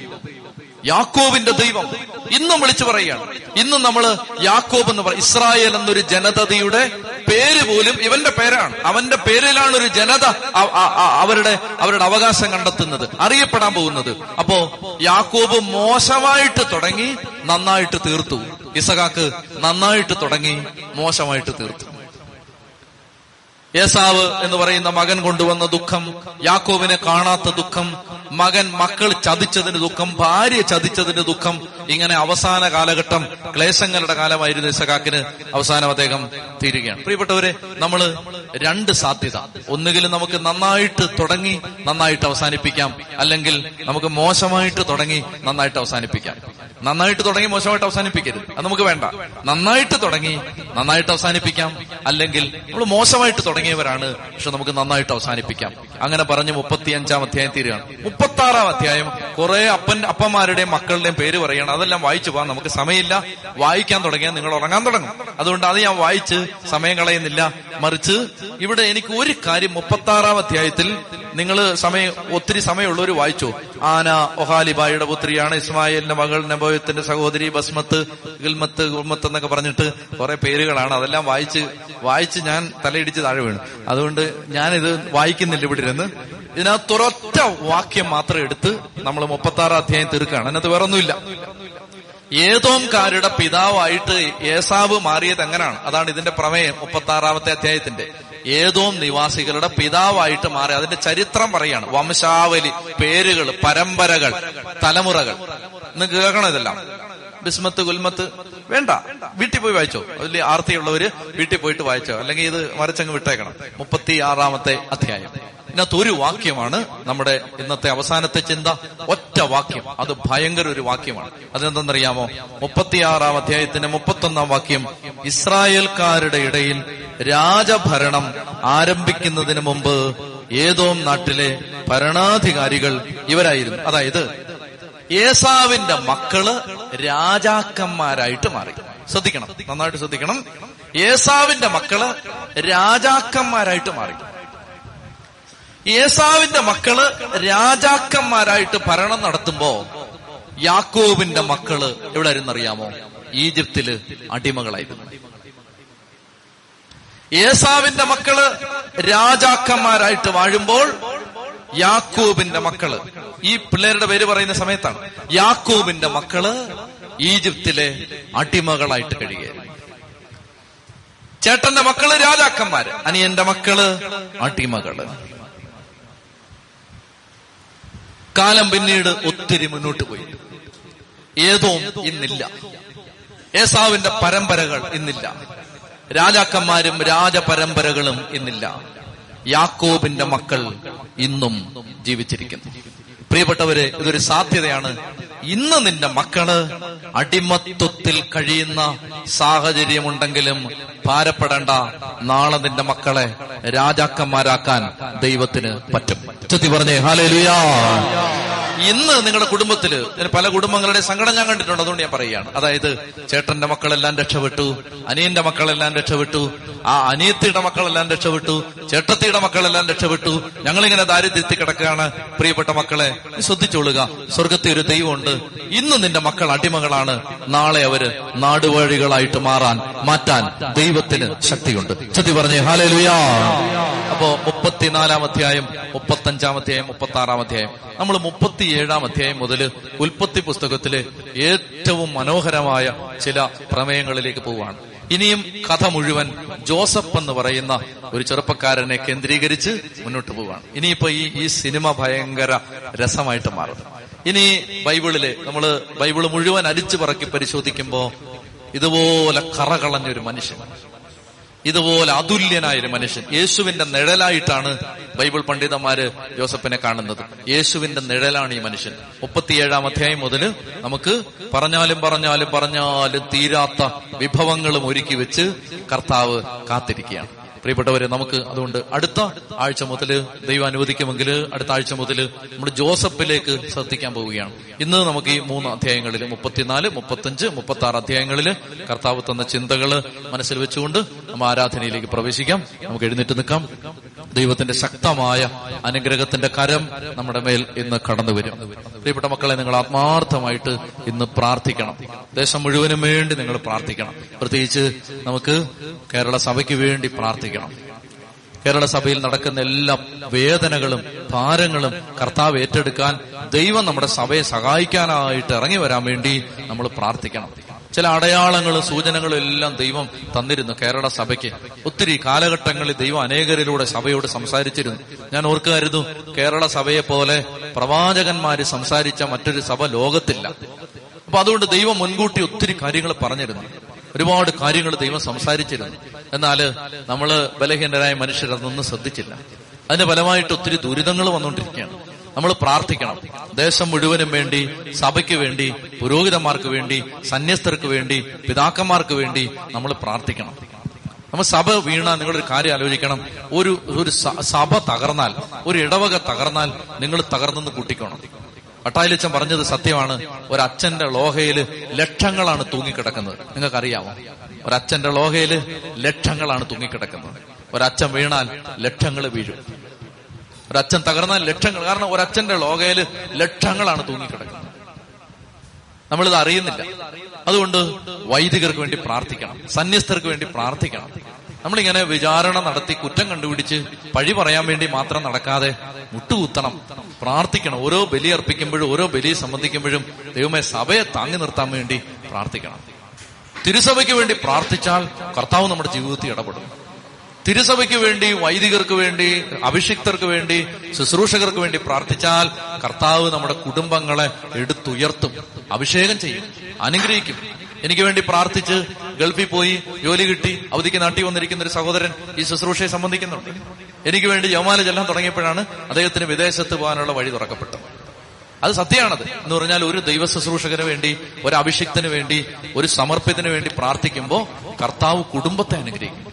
യാക്കോബിന്റെ ദൈവം. ഇന്നും വിളിച്ചു പറയുകയാണ്. ഇന്നും നമ്മൾ യാക്കോബ് എന്ന് പറയും ഇസ്രായേൽ എന്നൊരു ജനതയുടെ പേര് പോലും ഇവന്റെ പേരാണ്. അവന്റെ പേരിലാണ് ഒരു ജനത അവരുടെ അവരുടെ അവകാശം കണ്ടെത്തുന്നത് അറിയപ്പെടാൻ പോകുന്നത്. അപ്പോ യാക്കോബ് മോശമായിട്ട് തുടങ്ങി നന്നായിട്ട് തീർത്തു. ഇസഹാക്ക് നന്നായിട്ട് തുടങ്ങി മോശമായിട്ട് തീർത്തു. ഏസാവ് എന്ന് പറയുന്ന മകൻ കൊണ്ടുവന്ന ദുഃഖം യാക്കോവിനെ കാണാത്ത ദുഃഖം മകൻ മക്കൾ ചതിച്ചതിന് ദുഃഖം ഭാര്യ ചതിച്ചതിന് ദുഃഖം ഇങ്ങനെ അവസാന കാലഘട്ടം ക്ലേശങ്ങളുടെ കാലമായിരുന്നു ഇസഖാക്കിന് അവസാനം അദ്ദേഹം തീരുകയാണ്. പ്രിയപ്പെട്ടവരെ നമ്മൾ രണ്ട് സാധ്യത. ഒന്നുകിൽ നമുക്ക് നന്നായിട്ട് തുടങ്ങി നന്നായിട്ട് അവസാനിപ്പിക്കാം. അല്ലെങ്കിൽ നമുക്ക് മോശമായിട്ട് തുടങ്ങി നന്നായിട്ട് അവസാനിപ്പിക്കാം. നന്നായിട്ട് തുടങ്ങി മോശമായിട്ട് അവസാനിപ്പിക്കരുത്. അത് നമുക്ക് വേണ്ട. നന്നായിട്ട് തുടങ്ങി നന്നായിട്ട് അവസാനിപ്പിക്കാം. അല്ലെങ്കിൽ നമ്മൾ മോശമായിട്ട് തുടങ്ങിയവരാണ് പക്ഷെ നമുക്ക് നന്നായിട്ട് അവസാനിപ്പിക്കാം. അങ്ങനെ പറഞ്ഞ് മുപ്പത്തിയഞ്ചാം അധ്യായം തീരുകയാണ്. മുപ്പത്തി ആറാം അധ്യായം കുറെ അപ്പൻ അപ്പന്മാരുടെയും മക്കളുടെയും പേര് പറയണം അതെല്ലാം വായിച്ചു പോകാൻ നമുക്ക് സമയമില്ല. വായിക്കാൻ തുടങ്ങിയാൽ നിങ്ങൾ ഉറങ്ങാൻ തുടങ്ങും. അതുകൊണ്ട് അത് ഞാൻ വായിച്ച് സമയം കളയുന്നില്ല. മറിച്ച് ഇവിടെ എനിക്ക് ഒരു കാര്യം മുപ്പത്തി ആറാം അധ്യായത്തിൽ നിങ്ങൾ സമയം ഒത്തിരി സമയമുള്ളവർ വായിച്ചു. ആന ഒഹാലിബായുടെ പുത്രിയാണ് ഇസ്മായിലിന്റെ മകൾ നബോയത്തിന്റെ സഹോദരി ബസ്മത്ത് ഗിൽമത്ത് ഗുൽമത്ത് എന്നൊക്കെ പറഞ്ഞിട്ട് കുറെ പേരുകളാണ്. അതെല്ലാം വായിച്ച് വായിച്ച് ഞാൻ തലയിടിച്ച് താഴെ വീണു. അതുകൊണ്ട് ഞാനിത് വായിക്കുന്നില്ല ഇവിടെ ഇരുന്ന്. ഇതിനകത്ത് ഒരൊറ്റ വാക്യം മാത്രം എടുത്ത് നമ്മൾ മുപ്പത്തി ആറാം അധ്യായം തീർക്കുകയാണ്. അതിനകത്ത് വേറൊന്നുമില്ല. ഏതോംകാരുടെ പിതാവായിട്ട് ഏസാവ് മാറിയത് എങ്ങനെയാണ് അതാണ് ഇതിന്റെ പ്രമേയം മുപ്പത്തി ആറാമത്തെ അധ്യായത്തിന്റെ. ഏതോം നിവാസികളുടെ പിതാവായിട്ട് മാറി. അതിന്റെ ചരിത്രം പറയാണ്. വംശാവലി പേരുകൾ പരമ്പരകൾ തലമുറകൾ. എന്ന് കേൾക്കണം ഇതെല്ലാം. ബിസ്മത്ത് ഗുൽമത്ത് വേണ്ട. വീട്ടിൽ പോയി വായിച്ചോ. അതിൽ ആർത്തിയുള്ളവര് വീട്ടിൽ പോയിട്ട് വായിച്ചോ. അല്ലെങ്കിൽ ഇത് മറിച്ചങ്ങ് വിട്ടേക്കണം. മുപ്പത്തി ആറാമത്തെ അധ്യായം. ഇതിനകത്ത് ഒരു വാക്യമാണ് നമ്മുടെ ഇന്നത്തെ അവസാനത്തെ ചിന്ത ഒറ്റ വാക്യം. അത് ഭയങ്കര ഒരു വാക്യമാണ്. അതെന്തെന്നറിയാമോ മുപ്പത്തിയാറാം അധ്യായത്തിന്റെ മുപ്പത്തൊന്നാം വാക്യം ഇസ്രായേൽക്കാരുടെ ഇടയിൽ രാജഭരണം ആരംഭിക്കുന്നതിന് മുമ്പ് ഏതോം നാട്ടിലെ ഭരണാധികാരികൾ ഇവരായിരുന്നു. അതായത് ഏസാവിന്റെ മക്കൾ രാജാക്കന്മാരായിട്ട് മാറി. ശ്രദ്ധിക്കണം. നന്നായിട്ട് ശ്രദ്ധിക്കണം. ഏസാവിന്റെ മക്കൾ രാജാക്കന്മാരായിട്ട് മാറി. ഏസാവിന്റെ മക്കൾ രാജാക്കന്മാരായിട്ട് ഭരണം നടത്തുമ്പോ യാക്കോബിന്റെ മക്കൾ എവിടെ ആയിരുന്നറിയാമോ ഈജിപ്തിൽ അടിമകളായിരുന്നു. ഏസാവിന്റെ മക്കൾ രാജാക്കന്മാരായിട്ട് വാഴുമ്പോൾ യാക്കോബിന്റെ മക്കൾ. ഈ പിള്ളേരുടെ പേര് പറയുന്ന സമയത്താണ്. യാക്കോബിന്റെ മക്കൾ ഈജിപ്തിലെ അടിമകളായിട്ട് കഴിയുകയായിരുന്നു. ചേട്ടന്റെ മക്കൾ രാജാക്കന്മാര്. അനിയന്റെ മക്കൾ അടിമകൾ. കാലം പിന്നീട് ഒത്തിരി മുന്നോട്ട് പോയി. ഏതോ ഇന്നില്ല. ഏസാവിന്റെ പരമ്പരകൾ ഇന്നില്ല. രാജാക്കന്മാരും രാജപരമ്പരകളും ഇന്നില്ല. യാക്കോബിന്റെ മക്കൾ ഇന്നും ജീവിച്ചിരിക്കുന്നു. പ്രിയപ്പെട്ടവരെ ഇതൊരു സാധ്യതയാണ് ഇന്ന് നിന്റെ മക്കൾ അടിമത്വത്തിൽ കഴിയുന്ന സാഹചര്യമുണ്ടെങ്കിലും ഭാരപ്പെടേണ്ട. നാളെ നിന്റെ മക്കളെ രാജാക്കന്മാരാക്കാൻ ദൈവത്തിന് പറ്റും. ചുറ്റി പറഞ്ഞേ ഹാലേലുയാ ഇന്ന് നിങ്ങളുടെ കുടുംബത്തിൽ പല കുടുംബങ്ങളുടെ സങ്കടം ഞാൻ കണ്ടിട്ടുണ്ട് അതുകൊണ്ട് ഞാൻ പറയുകയാണ്. അതായത് ചേട്ടന്റെ മക്കളെല്ലാം രക്ഷപ്പെട്ടു അനിയന്റെ മക്കളെല്ലാം രക്ഷപ്പെട്ടു ആ അനിയത്തിയുടെ മക്കളെല്ലാം രക്ഷപ്പെട്ടു ചേട്ടത്തിയുടെ മക്കളെല്ലാം രക്ഷപ്പെട്ടു. ഞങ്ങളിങ്ങനെ ദാരിദ്ര്യത്തിൽ കിടക്കുകയാണ്. പ്രിയപ്പെട്ട മക്കളെ ശ്രദ്ധിച്ചോളുക. സ്വർഗത്തെ ഒരു ദൈവമുണ്ട്. ഇന്ന് നിന്റെ മക്കൾ അടിമകളാണ്. നാളെ അവർ നാടുവഴികളായിട്ട് മാറാൻ മാറ്റാൻ ദൈവത്തിന് ശക്തിയുണ്ട്. ചതി പറഞ്ഞേ ഹാലലുയാ അപ്പോ മുപ്പത്തിനാലാം അധ്യായം മുപ്പത്തഞ്ചാം അധ്യായം മുപ്പത്തി ആറാം അധ്യായം. നമ്മൾ മുപ്പത്തിയേഴാം അധ്യായം മുതൽ ഉൽപ്പത്തി പുസ്തകത്തിലെ ഏറ്റവും മനോഹരമായ ചില പ്രമേയങ്ങളിലേക്ക് പോവുകയാണ്. ഇനിയും കഥ മുഴുവൻ ജോസഫ് എന്ന് പറയുന്ന ഒരു ചെറുപ്പക്കാരനെ കേന്ദ്രീകരിച്ച് മുന്നോട്ട് പോവുകയാണ്. ഇനിയിപ്പോ ഈ ഈ സിനിമ ഭയങ്കര രസമായിട്ട് മാറും. ഇനി ബൈബിളിൽ നമ്മൾ ബൈബിൾ മുഴുവൻ അരിച്ചു പറക്കി പരിശോധിക്കുമ്പോ ഇതുപോലെ കറകളഞ്ഞ ഒരു മനുഷ്യൻ. ഇതുപോലെ അതുല്യനായ ഒരു മനുഷ്യൻ. യേശുവിന്റെ നിഴലായിട്ടാണ് ബൈബിൾ പണ്ഡിതന്മാര് ജോസഫിനെ കാണുന്നത്. യേശുവിന്റെ നിഴലാണ് ഈ മനുഷ്യൻ. മുപ്പത്തിയേഴാം അധ്യായം മുതൽ നമുക്ക് പറഞ്ഞാലും പറഞ്ഞാലും പറഞ്ഞാലും തീരാത്ത വിഭവങ്ങളും ഒരുക്കി വെച്ച് കർത്താവ് കാത്തിരിക്കുകയാണ്. പ്രിയപ്പെട്ടവരെ നമുക്ക് അതുകൊണ്ട് അടുത്ത ആഴ്ച മുതൽ ദൈവം അനുവദിക്കുമെങ്കിൽ അടുത്ത ആഴ്ച മുതൽ നമ്മൾ ജോസഫിലേക്ക് ശ്രദ്ധിക്കാൻ പോവുകയാണ്. ഇന്ന് നമുക്ക് ഈ മൂന്ന് അധ്യായങ്ങളിൽ മുപ്പത്തിനാല് മുപ്പത്തഞ്ച് മുപ്പത്തി ആറ് അധ്യായങ്ങളിൽ കർത്താവ് തന്ന ചിന്തകൾ മനസ്സിൽ വെച്ചുകൊണ്ട് നമ്മൾ ആരാധനയിലേക്ക് പ്രവേശിക്കാം. നമുക്ക് എഴുന്നേറ്റ് നിൽക്കാം. ദൈവത്തിന്റെ ശക്തമായ അനുഗ്രഹത്തിന്റെ കരം നമ്മുടെ മേൽ ഇന്ന് കടന്നു വരും. പ്രിയപ്പെട്ട മക്കളെ നിങ്ങൾ ആത്മാർത്ഥമായിട്ട് ഇന്ന് പ്രാർത്ഥിക്കണം. ദേശം മുഴുവനും വേണ്ടി നിങ്ങൾ പ്രാർത്ഥിക്കണം. പ്രത്യേകിച്ച് നമുക്ക് കേരള സഭയ്ക്ക് വേണ്ടി പ്രാർത്ഥിക്കണം. കേരള സഭയിൽ നടക്കുന്ന എല്ലാ വേദനകളും ഭാരങ്ങളും കർത്താവ് ഏറ്റെടുക്കാൻ ദൈവം നമ്മുടെ സഭയെ സഹായിക്കാനായിട്ട് ഇറങ്ങി വരാൻ വേണ്ടി നമ്മൾ പ്രാർത്ഥിക്കണം. ചില അടയാളങ്ങളും സൂചനകളും എല്ലാം ദൈവം തന്നിരുന്നു കേരള സഭയ്ക്ക്. ഒത്തിരി കാലഘട്ടങ്ങളിൽ ദൈവം അനേകരിലൂടെ സഭയോട് സംസാരിച്ചിരുന്നു. ഞാൻ ഓർക്കുമായിരുന്നു കേരള സഭയെ പോലെ പ്രവാചകന്മാര് സംസാരിച്ച മറ്റൊരു സഭ ലോകത്തില്ല. അപ്പൊ അതുകൊണ്ട് ദൈവം മുൻകൂട്ടി ഒത്തിരി കാര്യങ്ങൾ പറഞ്ഞിരുന്നു. ഒരുപാട് കാര്യങ്ങൾ ദൈവം സംസാരിച്ചിരുന്നു. എന്നാൽ നമ്മൾ ബലഹീനരായ മനുഷ്യർ അതൊന്നും ശ്രദ്ധിച്ചില്ല. അതിന്റെ ഫലമായിട്ട് ഒത്തിരി ദുരിതങ്ങൾ വന്നുകൊണ്ടിരിക്കുകയാണ്. നമ്മൾ പ്രാർത്ഥിക്കണം. ദേശം മുഴുവനും വേണ്ടി സഭയ്ക്ക് വേണ്ടി പുരോഹിതന്മാർക്ക് വേണ്ടി സന്യസ്തർക്ക് വേണ്ടി പിതാക്കന്മാർക്ക് വേണ്ടി നമ്മൾ പ്രാർത്ഥിക്കണം. നമ്മൾ സഭ വീണ നിങ്ങളൊരു കാര്യം ആലോചിക്കണം. ഒരു ഒരു സഭ തകർന്നാൽ ഒരു ഇടവക തകർന്നാൽ നിങ്ങൾ തകർന്നെന്ന് കൂട്ടിക്കോണം. അട്ടായിലച്ചൻ പറഞ്ഞത് സത്യമാണ്. ഒരച്ഛന്റെ ലോഹയിൽ ലക്ഷങ്ങളാണ് തൂങ്ങിക്കിടക്കുന്നത്. നിങ്ങൾക്കറിയാമോ? ഒരച്ഛന്റെ ലോഹയിൽ ലക്ഷങ്ങളാണ് തൂങ്ങിക്കിടക്കുന്നത്. ഒരച്ഛൻ വീണാൽ ലക്ഷങ്ങൾ വീഴും. ഒരച്ഛൻ തകർന്നാൽ ലക്ഷങ്ങൾ. കാരണം ഒരച്ഛന്റെ ലോകയിൽ ലക്ഷങ്ങളാണ് തൂങ്ങിക്കിടക്കുന്നത്. നമ്മളിത് അറിയുന്നില്ല. അതുകൊണ്ട് വൈദികർക്ക് വേണ്ടി പ്രാർത്ഥിക്കണം. സന്യസ്തർക്ക് വേണ്ടി പ്രാർത്ഥിക്കണം. നമ്മളിങ്ങനെ വിചാരണ നടത്തി കുറ്റം കണ്ടുപിടിച്ച് പഴി പറയാൻ വേണ്ടി മാത്രം നടക്കാതെ മുട്ടുകുത്തണം. പ്രാർത്ഥിക്കണം. ഓരോ ബലി അർപ്പിക്കുമ്പോഴും ഓരോ ബലി സംബന്ധിക്കുമ്പോഴും ദൈവമേ സഭയെ താങ്ങി നിർത്താൻ വേണ്ടി പ്രാർത്ഥിക്കണം. തിരുസഭയ്ക്ക് വേണ്ടി പ്രാർത്ഥിച്ചാൽ കർത്താവ് നമ്മുടെ ജീവിതത്തിൽ ഇടപെടും. തിരുസഭയ്ക്ക് വേണ്ടി വൈദികർക്ക് വേണ്ടി അഭിഷിക്തർക്ക് വേണ്ടി ശുശ്രൂഷകർക്ക് വേണ്ടി പ്രാർത്ഥിച്ചാൽ കർത്താവ് നമ്മുടെ കുടുംബങ്ങളെ എടുത്തുയർത്തും അഭിഷേകം ചെയ്യും അനുഗ്രഹിക്കും. എനിക്ക് വേണ്ടി പ്രാർത്ഥിച്ച് ഗൾഫിൽ പോയി ജോലി കിട്ടി അവധിക്ക് നാട്ടി വന്നിരിക്കുന്ന ഒരു സഹോദരൻ ഈ ശുശ്രൂഷയെ സംബന്ധിക്കുന്നുണ്ട്. എനിക്ക് വേണ്ടി ജമാല ചെല്ലാൻ തുടങ്ങിയപ്പോഴാണ് അദ്ദേഹത്തിന് വിദേശത്ത് പോകാനുള്ള വഴി തുറക്കപ്പെട്ടത്. അത് സത്യമാണത്. എന്ന് പറഞ്ഞാൽ ഒരു ദൈവ ശുശ്രൂഷകന് വേണ്ടി ഒരു അഭിഷിക്തന് വേണ്ടി ഒരു സമർപ്പിതന് വേണ്ടി പ്രാർത്ഥിക്കുമ്പോൾ കർത്താവ് കുടുംബത്തെ അനുഗ്രഹിക്കും.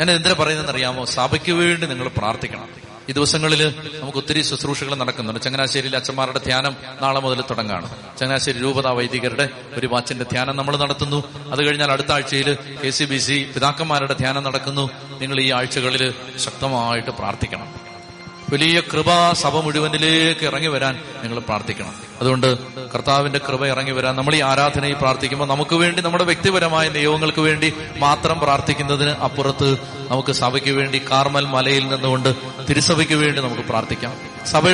ഞാൻ എന്തിനാ പറയുന്നതെന്ന് അറിയാമോ? സഭയ്ക്ക് വേണ്ടി നിങ്ങൾ പ്രാർത്ഥിക്കണം. ഈ ദിവസങ്ങളിൽ നമുക്ക് ഒത്തിരി ശുശ്രൂഷകൾ നടക്കുന്നുണ്ട്. ചങ്ങനാശ്ശേരിയിൽ അച്ഛന്മാരുടെ ധ്യാനം നാളെ മുതൽ തുടങ്ങാണ്. ചങ്ങനാശ്ശേരി രൂപതാ വൈദികരുടെ ഒരു വാച്ചിന്റെ ധ്യാനം നമ്മൾ നടത്തുന്നു. അത് കഴിഞ്ഞാൽ അടുത്ത ആഴ്ചയിൽ കെ സി ബി സി പിതാക്കന്മാരുടെ ധ്യാനം നടക്കുന്നു. നിങ്ങൾ ഈ ആഴ്ചകളിൽ ശക്തമായിട്ട് പ്രാർത്ഥിക്കണം. വലിയ കൃപ സഭ മുഴുവനിലേക്ക് ഇറങ്ങി വരാൻ നിങ്ങൾ പ്രാർത്ഥിക്കണം. അതുകൊണ്ട് കർത്താവിന്റെ കൃപ ഇറങ്ങി വരാൻ നമ്മൾ ഈ ആരാധനയിൽ പ്രാർത്ഥിക്കുമ്പോൾ നമുക്ക് വേണ്ടി നമ്മുടെ വ്യക്തിപരമായ നിയോഗങ്ങൾക്ക് വേണ്ടി മാത്രം പ്രാർത്ഥിക്കുന്നതിന് അപ്പുറത്ത് നമുക്ക് സഭയ്ക്ക് വേണ്ടി കാർമൽ മലയിൽ നിന്നുകൊണ്ട് തിരുസഭയ്ക്ക് വേണ്ടി നമുക്ക് പ്രാർത്ഥിക്കാം. സഭ